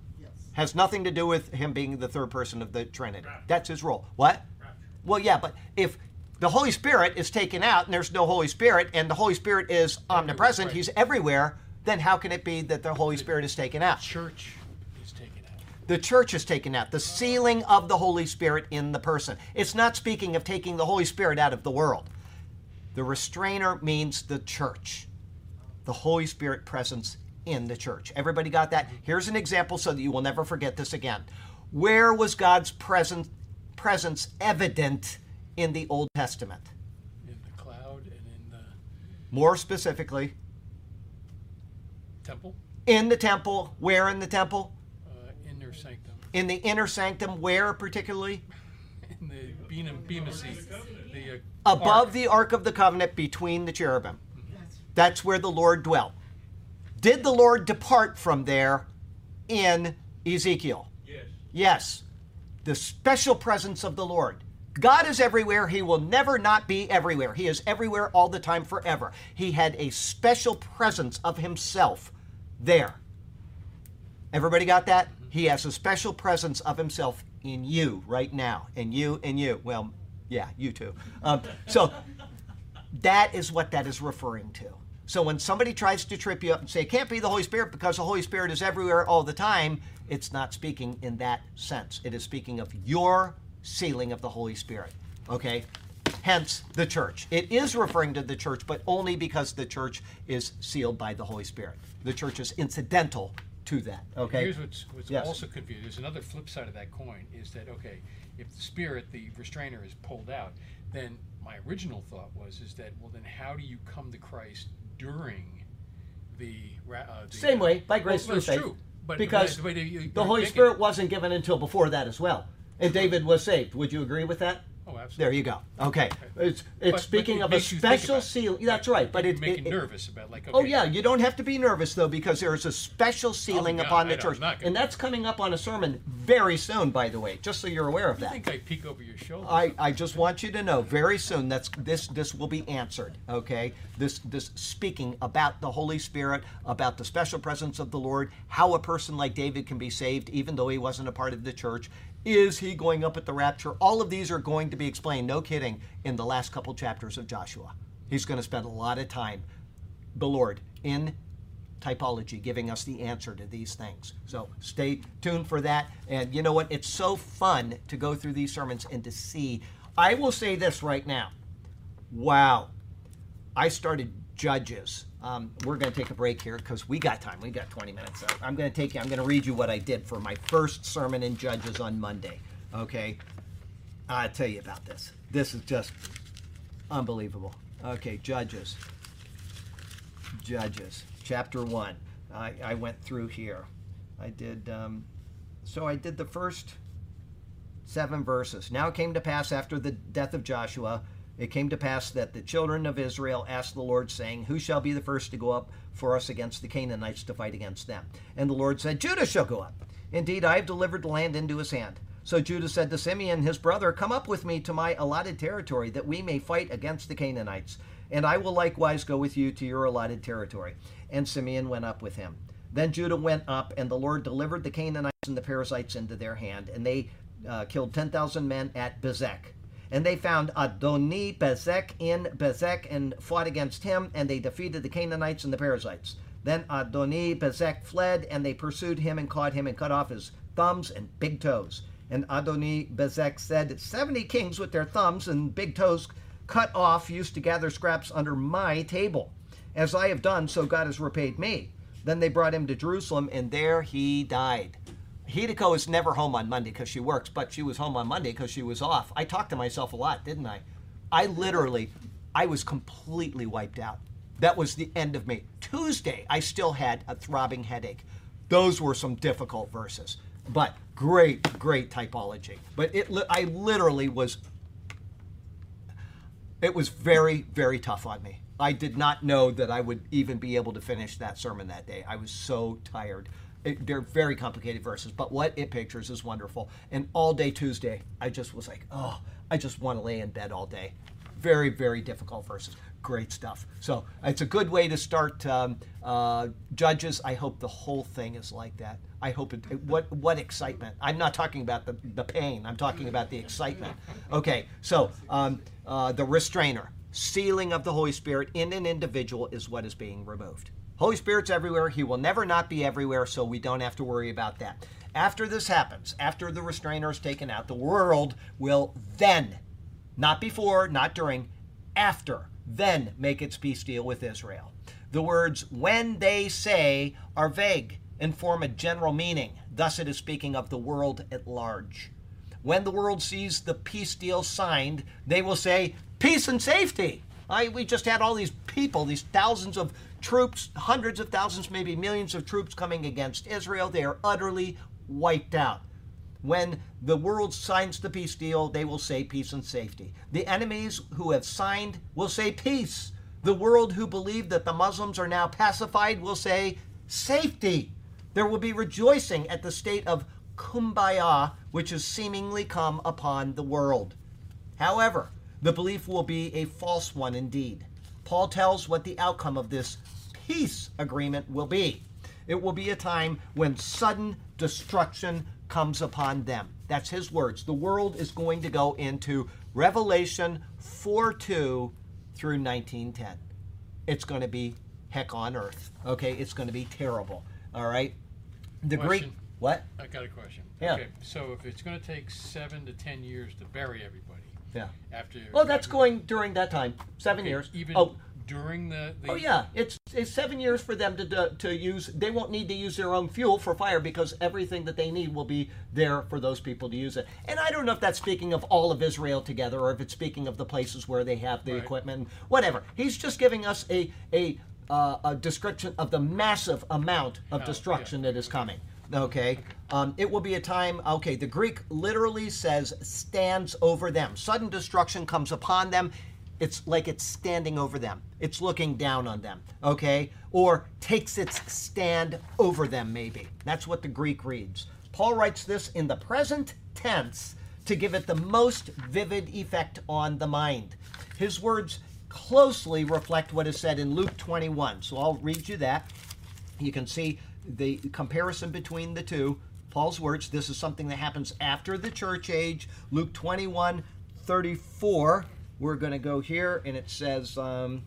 Has nothing to do with him being the third person of the Trinity. That's his role. What? Well, yeah, but if the Holy Spirit is taken out and there's no Holy Spirit and the Holy Spirit is omnipresent, right. he's everywhere, then how can it be that the Holy Spirit is taken out? Church is taken out. The church is taken out. The sealing of the Holy Spirit in the person. It's not speaking of taking the Holy Spirit out of the world. The restrainer means the church. The Holy Spirit presence in the church. Everybody got that? Here's an example so that you will never forget this again. Where was God's presence presence evident in the Old Testament? In the cloud and in the More specifically, temple, in the temple. Where in the temple? uh, inner sanctum, In the inner sanctum. Where particularly? <laughs> in the Bema, Bema seat, the uh, above ark. the ark of the covenant between the cherubim That's that's where the lord dwelt did the lord depart from there in ezekiel Yes. yes the special presence of the lord god is everywhere he will never not be everywhere he is everywhere all the time forever he had a special presence of himself there Everybody got that? He has a special presence of himself in you right now, and you and you. Well, yeah, you too. Um, so <laughs> that is what that is referring to. So when somebody tries to trip you up and say it can't be the Holy Spirit because the Holy Spirit is everywhere all the time, it's not speaking in that sense. It is speaking of your sealing of the Holy Spirit. Okay? Hence the church. It is referring to the church, but only because the church is sealed by the Holy Spirit. The church is incidental to that. Okay? Here's what's, what's Yes. also confusing. There's another flip side of that coin is that okay, if the spirit, the restrainer, is pulled out, then my original thought was is that well then how do you come to Christ during the, uh, the Same way, by grace well, through faith. true. But because the, you- the Holy Spirit wasn't given until before that as well. And David was saved. Would you agree with that? Oh, absolutely. There you go. Okay. It's, it's But- but speaking it of a makes you think special about it. seal. That's right. But it, making it, it- nervous about like oh, okay, Oh yeah, you don't have to be nervous though because there is a special oh, sealing no, upon I the church, not gonna- and that's coming up on a sermon very soon. By the way, just so you're aware of that. I that. think I peek over your shoulder. I, I just want you to know very soon that's this this will be answered okay this this speaking about the holy spirit about the special presence of the lord how a person like david can be saved even though he wasn't a part of the church is he going up at the rapture all of these are going to be explained no kidding in the last couple chapters of joshua he's going to spend a lot of time the lord in typology giving us the answer to these things. So stay tuned for that. And you know what? It's so fun to go through these sermons and to see. I will say this right now. Wow. I started Judges Um, we're going to take a break here because we got time. We got 20 minutes. So I'm going to take you. I'm going to read you what I did for my first sermon in Judges on Monday. Okay, I'll tell you about this. This is just unbelievable. Okay, Judges. Judges, chapter one. I, I went through here. I did. Um, so I did the first seven verses. Now it came to pass after the death of Joshua, it came to pass that the children of Israel asked the Lord, saying, Who shall be the first to go up for us against the Canaanites to fight against them? And the Lord said, Judah shall go up. Indeed, I have delivered the land into his hand. So Judah said to Simeon, his brother, Come up with me to my allotted territory, that we may fight against the Canaanites. And I will likewise go with you to your allotted territory. And Simeon went up with him. Then Judah went up, and the Lord delivered the Canaanites and the Perizzites into their hand, and they uh, killed 10,000 men at Bezek. And they found Adoni Bezek in Bezek and fought against him, and they defeated the Canaanites and the Perizzites. Then Adoni Bezek fled, and they pursued him and caught him and cut off his thumbs and big toes. And Adoni Bezek said, Seventy kings with their thumbs and big toes cut off used to gather scraps under my table. As I have done, so God has repaid me. Then they brought him to Jerusalem, and there he died. Hideko is never home on Monday because she works, but she was home on Monday because she was off. I talked to myself a lot, didn't I? I literally, I was completely wiped out. That was the end of me. Tuesday, I still had a throbbing headache. Those were some difficult verses, but great, great typology. But it, I literally was. It was very, very tough on me. I did not know that I would even be able to finish that sermon that day. I was so tired. It, they're very complicated verses, but what it pictures is wonderful. And all day Tuesday, I just was like, oh, I just want to lay in bed all day. Very, very difficult verses. Great stuff. So it's a good way to start um, uh, Judges. I hope the whole thing is like that. I hope it, What what excitement! I'm not talking about the, the pain. I'm talking about the excitement. Okay, so um, uh, the restrainer, sealing of the Holy Spirit in an individual is what is being removed. Holy Spirit's everywhere. He will never not be everywhere, so we don't have to worry about that. After this happens, after the restrainer is taken out, the world will then, not before, not during, after, then make its peace deal with Israel. The words when they say are vague and form a general meaning. Thus, it is speaking of the world at large. When the world sees the peace deal signed, they will say, Peace and safety. I, we just had all these people, these thousands of troops, hundreds of thousands, maybe millions of troops coming against Israel. They are utterly wiped out. When the world signs the peace deal, they will say peace and safety. The enemies who have signed will say peace. The world who believe that the Muslims are now pacified will say safety. There will be rejoicing at the state of kumbaya, which has seemingly come upon the world. However, the belief will be a false one indeed. Paul tells what the outcome of this peace agreement will be. It will be a time when sudden destruction comes upon them. That's his words. The world is going to go into Revelation 4 2 through 1910. It's going to be heck on earth. Okay? It's going to be terrible. All right? The Greek. What? I got a question. Yeah. Okay, so if it's gonna take seven to ten years to bury everybody Yeah. after. Well, that's after- going during that time. Seven okay, years. Even oh, during the, the. Oh yeah, it's it's seven years for them to do, to use. They won't need to use their own fuel for fire because everything that they need will be there for those people to use it. And I don't know if that's speaking of all of Israel together or if it's speaking of the places where they have the Right. equipment. Whatever. He's just giving us a a uh, a description of the massive amount of Oh, destruction that is coming. Okay, um, it will be a time. Okay, the Greek literally says stands over them. Sudden destruction comes upon them. It's like it's standing over them. It's looking down on them. Okay, or takes its stand over them. Maybe that's what the Greek reads. Paul writes this in the present tense to give it the most vivid effect on the mind. His words closely reflect what is said in Luke 21. So I'll read you that. You can see the comparison between the two. Paul's words, this is something that happens after the church age. Luke 21 34. We're going to go here, and it says, um,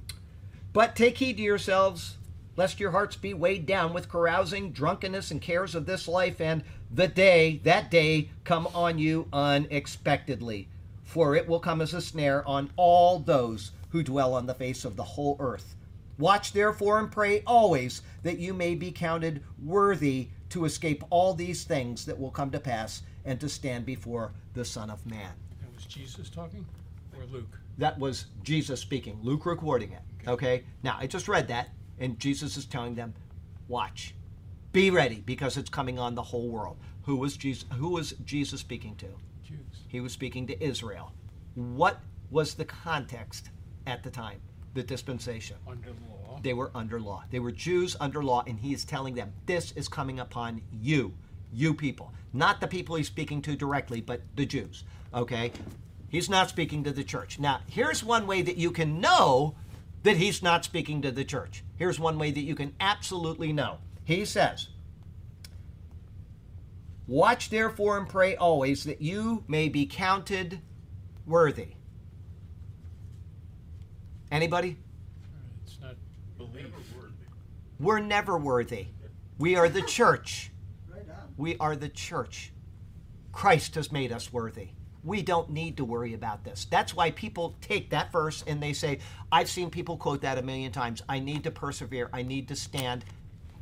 But take heed to yourselves, lest your hearts be weighed down with carousing, drunkenness, and cares of this life, and the day, that day, come on you unexpectedly. For it will come as a snare on all those who dwell on the face of the whole earth. Watch therefore and pray always that you may be counted worthy to escape all these things that will come to pass and to stand before the Son of Man. That was Jesus talking, or Luke? That was Jesus speaking, Luke recording it. Okay? Now, I just read that, and Jesus is telling them, watch. Be ready because it's coming on the whole world. Who was Jesus, who was Jesus speaking to? Jews. He was speaking to Israel. What was the context at the time? The dispensation. Under law. They were under law. They were Jews under law, and he is telling them, This is coming upon you, you people. Not the people he's speaking to directly, but the Jews. Okay? He's not speaking to the church. Now, here's one way that you can know that he's not speaking to the church. Here's one way that you can absolutely know. He says, Watch therefore and pray always that you may be counted worthy. Anybody? It's not belief. We're never worthy. We are the church. Right on. We are the church. Christ has made us worthy. We don't need to worry about this. That's why people take that verse and they say, I've seen people quote that a million times. I need to persevere. I need to stand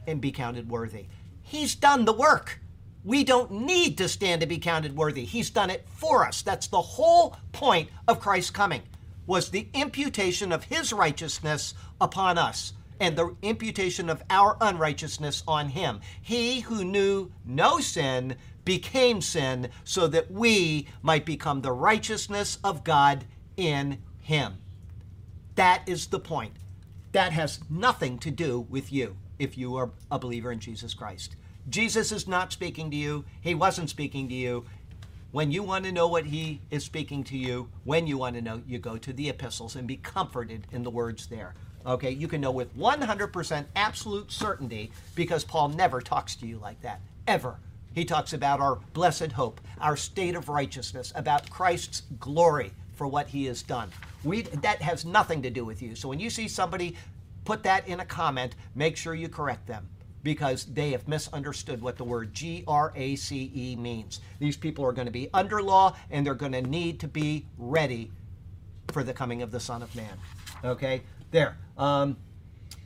and be counted worthy. He's done the work. We don't need to stand to be counted worthy. He's done it for us. That's the whole point of Christ's coming was the imputation of his righteousness upon us and the imputation of our unrighteousness on him. He who knew no sin became sin so that we might become the righteousness of God in him. That is the point. That has nothing to do with you if you are a believer in Jesus Christ. Jesus is not speaking to you. He wasn't speaking to you. When you want to know what he is speaking to you, when you want to know, you go to the epistles and be comforted in the words there. Okay, you can know with 100% absolute certainty because Paul never talks to you like that, ever. He talks about our blessed hope, our state of righteousness, about Christ's glory for what he has done. We, that has nothing to do with you. So when you see somebody put that in a comment, make sure you correct them because they have misunderstood what the word G R A C E means. These people are going to be under law and they're going to need to be ready for the coming of the Son of Man. Okay, there. Um,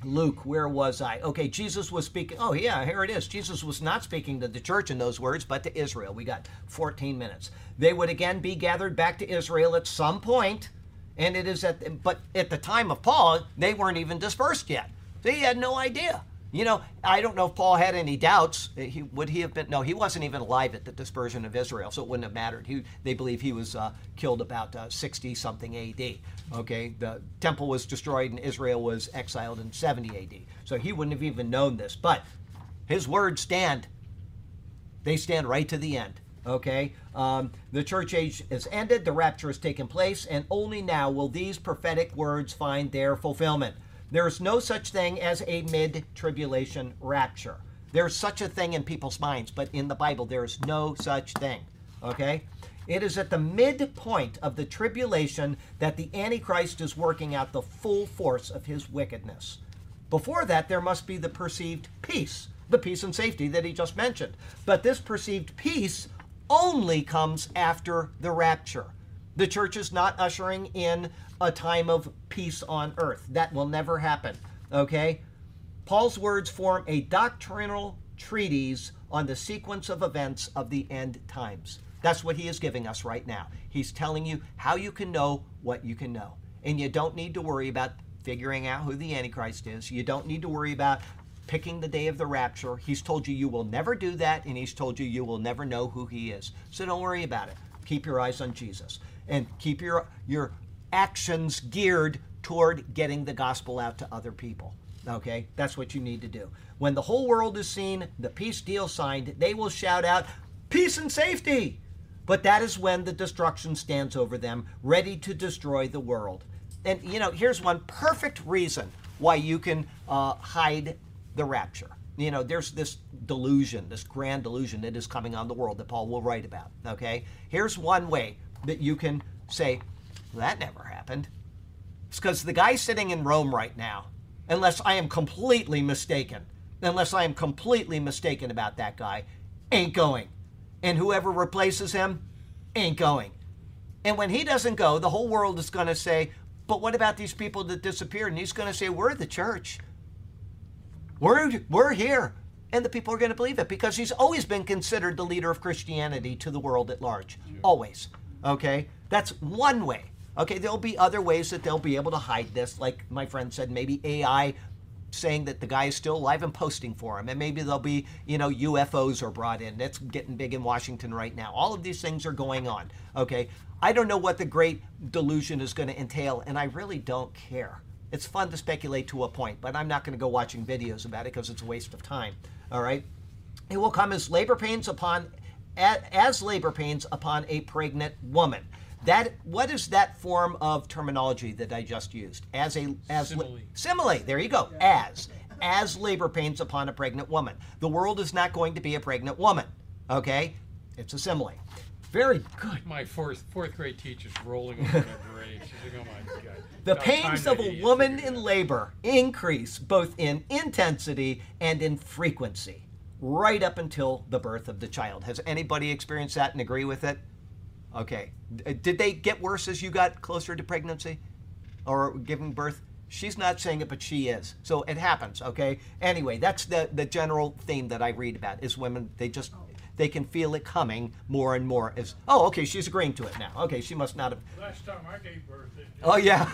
Luke, where was I? Okay, Jesus was speaking. Oh, yeah, here it is. Jesus was not speaking to the church in those words, but to Israel. We got 14 minutes. They would again be gathered back to Israel at some point, and it is at, but at the time of Paul, they weren't even dispersed yet. They had no idea. You know, I don't know if Paul had any doubts. He, would he have been? No, he wasn't even alive at the dispersion of Israel, so it wouldn't have mattered. He, they believe he was uh, killed about uh, 60 something AD. Okay, the temple was destroyed and Israel was exiled in 70 AD. So he wouldn't have even known this. But his words stand. They stand right to the end. Okay, um, the church age is ended. The rapture has taken place, and only now will these prophetic words find their fulfillment. There's no such thing as a mid tribulation rapture. There's such a thing in people's minds, but in the Bible, there is no such thing. Okay? It is at the midpoint of the tribulation that the Antichrist is working out the full force of his wickedness. Before that, there must be the perceived peace, the peace and safety that he just mentioned. But this perceived peace only comes after the rapture. The church is not ushering in a time of peace on earth. That will never happen. Okay? Paul's words form a doctrinal treatise on the sequence of events of the end times. That's what he is giving us right now. He's telling you how you can know what you can know. And you don't need to worry about figuring out who the Antichrist is. You don't need to worry about picking the day of the rapture. He's told you you will never do that, and he's told you you will never know who he is. So don't worry about it. Keep your eyes on Jesus and keep your your actions geared toward getting the gospel out to other people. Okay? That's what you need to do. When the whole world is seen, the peace deal signed, they will shout out, Peace and safety! But that is when the destruction stands over them, ready to destroy the world. And, you know, here's one perfect reason why you can uh, hide the rapture. You know, there's this delusion, this grand delusion that is coming on the world that Paul will write about. Okay? Here's one way that you can say, that never happened. It's because the guy sitting in Rome right now, unless I am completely mistaken, unless I am completely mistaken about that guy, ain't going. And whoever replaces him ain't going. And when he doesn't go, the whole world is going to say, But what about these people that disappeared? And he's going to say, We're the church. We're, we're here. And the people are going to believe it because he's always been considered the leader of Christianity to the world at large. Always. Okay? That's one way. Okay, there'll be other ways that they'll be able to hide this, like my friend said, maybe AI saying that the guy is still alive and posting for him. And maybe there'll be, you know, UFOs are brought in. That's getting big in Washington right now. All of these things are going on. Okay. I don't know what the great delusion is going to entail, and I really don't care. It's fun to speculate to a point, but I'm not going to go watching videos about it because it's a waste of time. All right. It will come as labor pains upon as labor pains upon a pregnant woman. That what is that form of terminology that I just used? As a as Simile. simile. There you go. As as labor pains upon a pregnant woman. The world is not going to be a pregnant woman. Okay, it's a simile. Very good. My fourth fourth grade teacher's rolling over in her grave. She's like, oh my god. The pains of a woman in labor increase both in intensity and in frequency, right up until the birth of the child. Has anybody experienced that and agree with it? Okay. Did they get worse as you got closer to pregnancy or giving birth? She's not saying it, but she is. So it happens, okay? Anyway, that's the, the general theme that I read about is women, they just, they can feel it coming more and more as, oh, okay, she's agreeing to it now. Okay, she must not have Last time I gave birth, Oh yeah,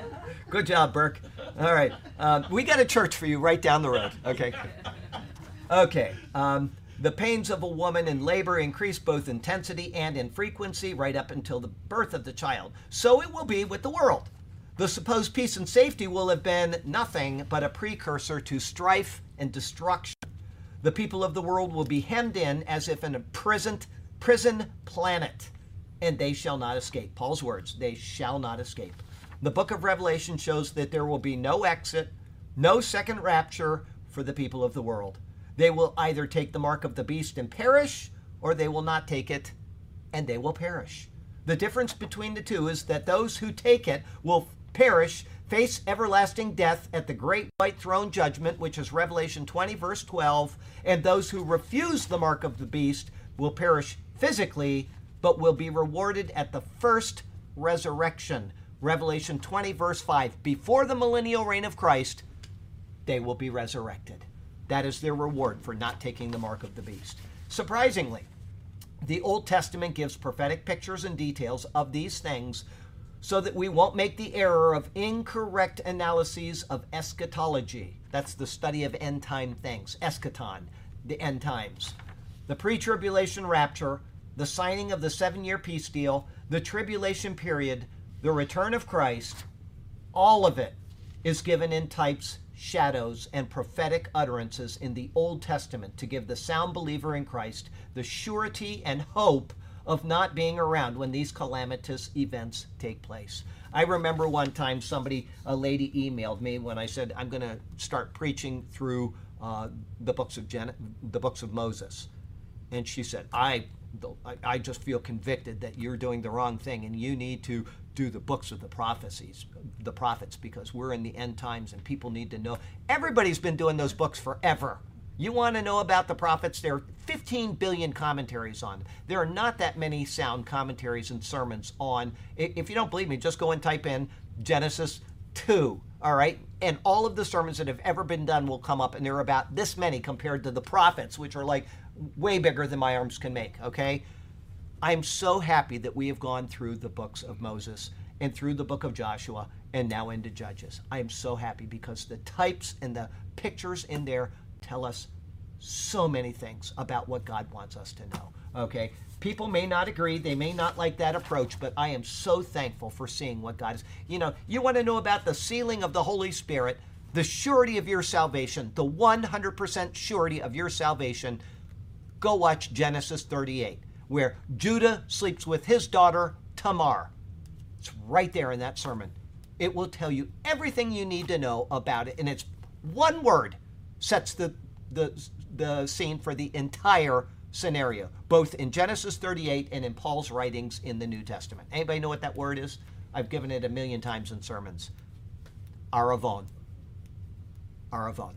<laughs> good job, Burke. All right, um, we got a church for you right down the road. Okay, <laughs> okay. Um, the pains of a woman in labor increase both intensity and in frequency right up until the birth of the child. So it will be with the world. The supposed peace and safety will have been nothing but a precursor to strife and destruction. The people of the world will be hemmed in as if in a prison, prison planet, and they shall not escape. Paul's words, they shall not escape. The book of Revelation shows that there will be no exit, no second rapture for the people of the world. They will either take the mark of the beast and perish, or they will not take it and they will perish. The difference between the two is that those who take it will perish, face everlasting death at the great white throne judgment, which is Revelation 20, verse 12, and those who refuse the mark of the beast will perish physically, but will be rewarded at the first resurrection. Revelation 20, verse 5. Before the millennial reign of Christ, they will be resurrected. That is their reward for not taking the mark of the beast. Surprisingly, the Old Testament gives prophetic pictures and details of these things so that we won't make the error of incorrect analyses of eschatology. That's the study of end time things, eschaton, the end times. The pre tribulation rapture, the signing of the seven year peace deal, the tribulation period, the return of Christ, all of it is given in types, shadows, and prophetic utterances in the Old Testament to give the sound believer in Christ the surety and hope of not being around when these calamitous events take place. I remember one time somebody, a lady, emailed me when I said I'm going to start preaching through uh, the books of Gen- the books of Moses, and she said, I, I- I just feel convicted that you're doing the wrong thing and you need to do the books of the prophecies, the prophets, because we're in the end times and people need to know. Everybody's been doing those books forever. You want to know about the prophets? There are 15 billion commentaries on. There are not that many sound commentaries and sermons on. If you don't believe me, just go and type in Genesis 2, all right? And all of the sermons that have ever been done will come up, and there are about this many compared to the prophets, which are like way bigger than my arms can make, okay? I'm so happy that we have gone through the books of Moses and through the book of Joshua and now into Judges. I am so happy because the types and the pictures in there tell us so many things about what God wants us to know. Okay? People may not agree, they may not like that approach, but I am so thankful for seeing what God is. You know, you want to know about the sealing of the Holy Spirit, the surety of your salvation, the 100% surety of your salvation go watch Genesis 38, where Judah sleeps with his daughter Tamar. It's right there in that sermon. It will tell you everything you need to know about it, and it's one word sets the the the scene for the entire scenario, both in Genesis 38 and in Paul's writings in the New Testament. Anybody know what that word is? I've given it a million times in sermons. Aravon. Aravon.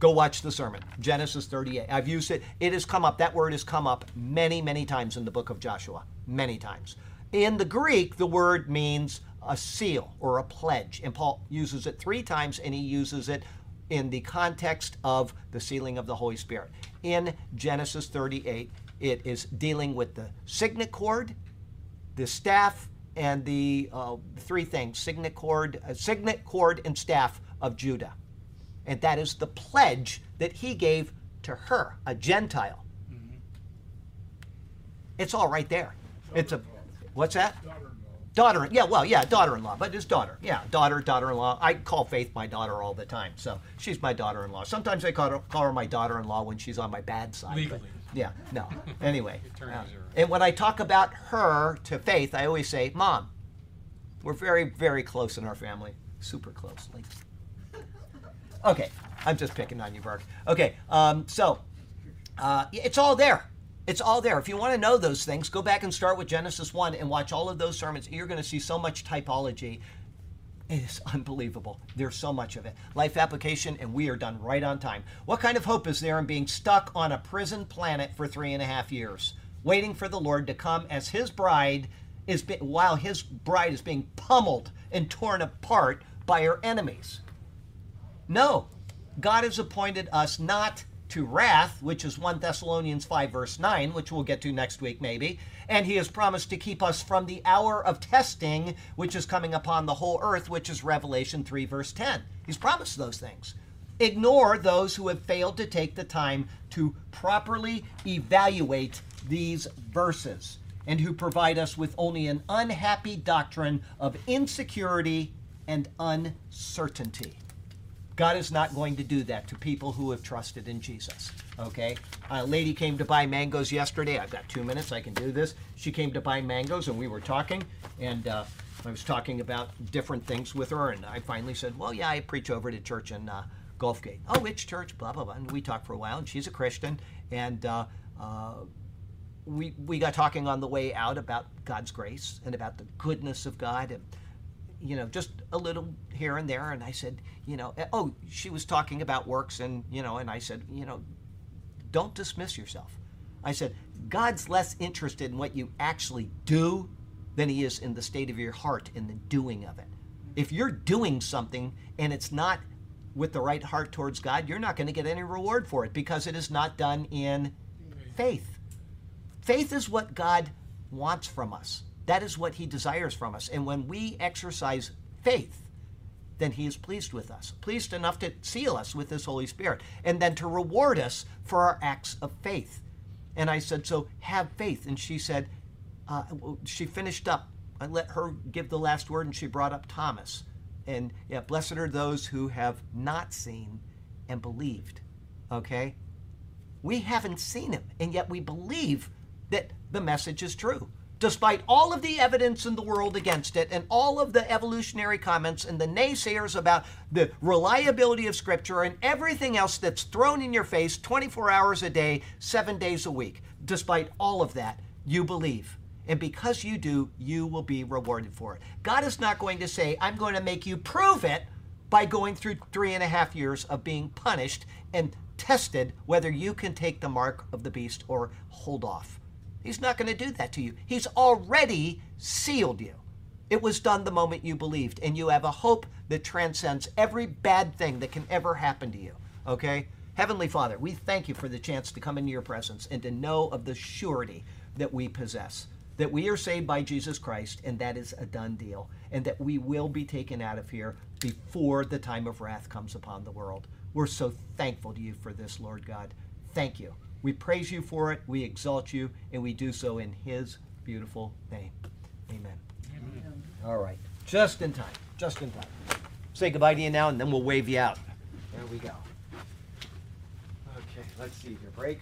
Go watch the sermon, Genesis 38. I've used it. It has come up, that word has come up many, many times in the book of Joshua. Many times. In the Greek, the word means a seal or a pledge. And Paul uses it three times, and he uses it in the context of the sealing of the Holy Spirit. In Genesis 38, it is dealing with the signet cord, the staff, and the uh, three things signet cord, uh, signet cord, and staff of Judah. And that is the pledge that he gave to her, a Gentile. It's all right there. It's a, what's that? Daughter-in-law. Daughter, yeah, well, yeah, daughter-in-law, but his daughter, yeah, daughter, daughter-in-law. I call Faith my daughter all the time, so she's my daughter-in-law. Sometimes I call her, call her my daughter-in-law when she's on my bad side. but- Legally. yeah, no. <laughs> Anyway, uh, and when I talk about her to Faith, I always say, "Mom, we're very, very close in our family, super close." Like, okay, I'm just picking on you, Burke. Okay, um, so uh, it's all there. It's all there. If you want to know those things, go back and start with Genesis 1 and watch all of those sermons. You're going to see so much typology. It is <laughs> unbelievable. There's so much of it. Life application, and we are done right on time. What kind of hope is there in being stuck on a prison planet for three and a half years, waiting for the Lord to come as His bride is be- while His bride is being pummeled and torn apart by her enemies? No, God has appointed us not to wrath, which is 1 Thessalonians 5, verse 9, which we'll get to next week maybe. And he has promised to keep us from the hour of testing, which is coming upon the whole earth, which is Revelation 3, verse 10. He's promised those things. Ignore those who have failed to take the time to properly evaluate these verses and who provide us with only an unhappy doctrine of insecurity and uncertainty. God is not going to do that to people who have trusted in Jesus. Okay? A lady came to buy mangoes yesterday. I've got two minutes. I can do this. She came to buy mangoes, and we were talking, and uh, I was talking about different things with her, and I finally said, "Well, yeah, I preach over a church in uh, Gulfgate." Oh, which church? Blah blah blah. And we talked for a while, and she's a Christian, and uh, uh, we we got talking on the way out about God's grace and about the goodness of God and you know just a little here and there and I said you know eh, oh she was talking about works and you know and I said you know don't dismiss yourself. I said God's less interested in what you actually do than he is in the state of your heart in the doing of it. If you're doing something and it's not with the right heart towards God you're not going to get any reward for it because it is not done in faith. Faith is what God wants from us. That is what He desires from us. And when we exercise faith, then He is pleased with us, pleased enough to seal us with His Holy Spirit, and then to reward us for our acts of faith. And I said, So have faith. And she said, uh, She finished up. I let her give the last word, and she brought up Thomas. And yeah, blessed are those who have not seen and believed. Okay? We haven't seen him, and yet we believe that the message is true. Despite all of the evidence in the world against it, and all of the evolutionary comments and the naysayers about the reliability of Scripture and everything else that's thrown in your face 24 hours a day, seven days a week, despite all of that, you believe. And because you do, you will be rewarded for it. God is not going to say, I'm going to make you prove it by going through three and a half years of being punished and tested whether you can take the mark of the beast or hold off. He's not going to do that to you. He's already sealed you. It was done the moment you believed, and you have a hope that transcends every bad thing that can ever happen to you. Okay? Heavenly Father, we thank you for the chance to come into your presence and to know of the surety that we possess. That we are saved by Jesus Christ, and that is a done deal, and that we will be taken out of here before the time of wrath comes upon the world. We're so thankful to you for this, Lord God. Thank you. We praise you for it, we exalt you, and we do so in His beautiful name. Amen. All right. Just in time. Just in time. Say goodbye to you now, and then we'll wave you out. There we go. Okay, let's see here. Break.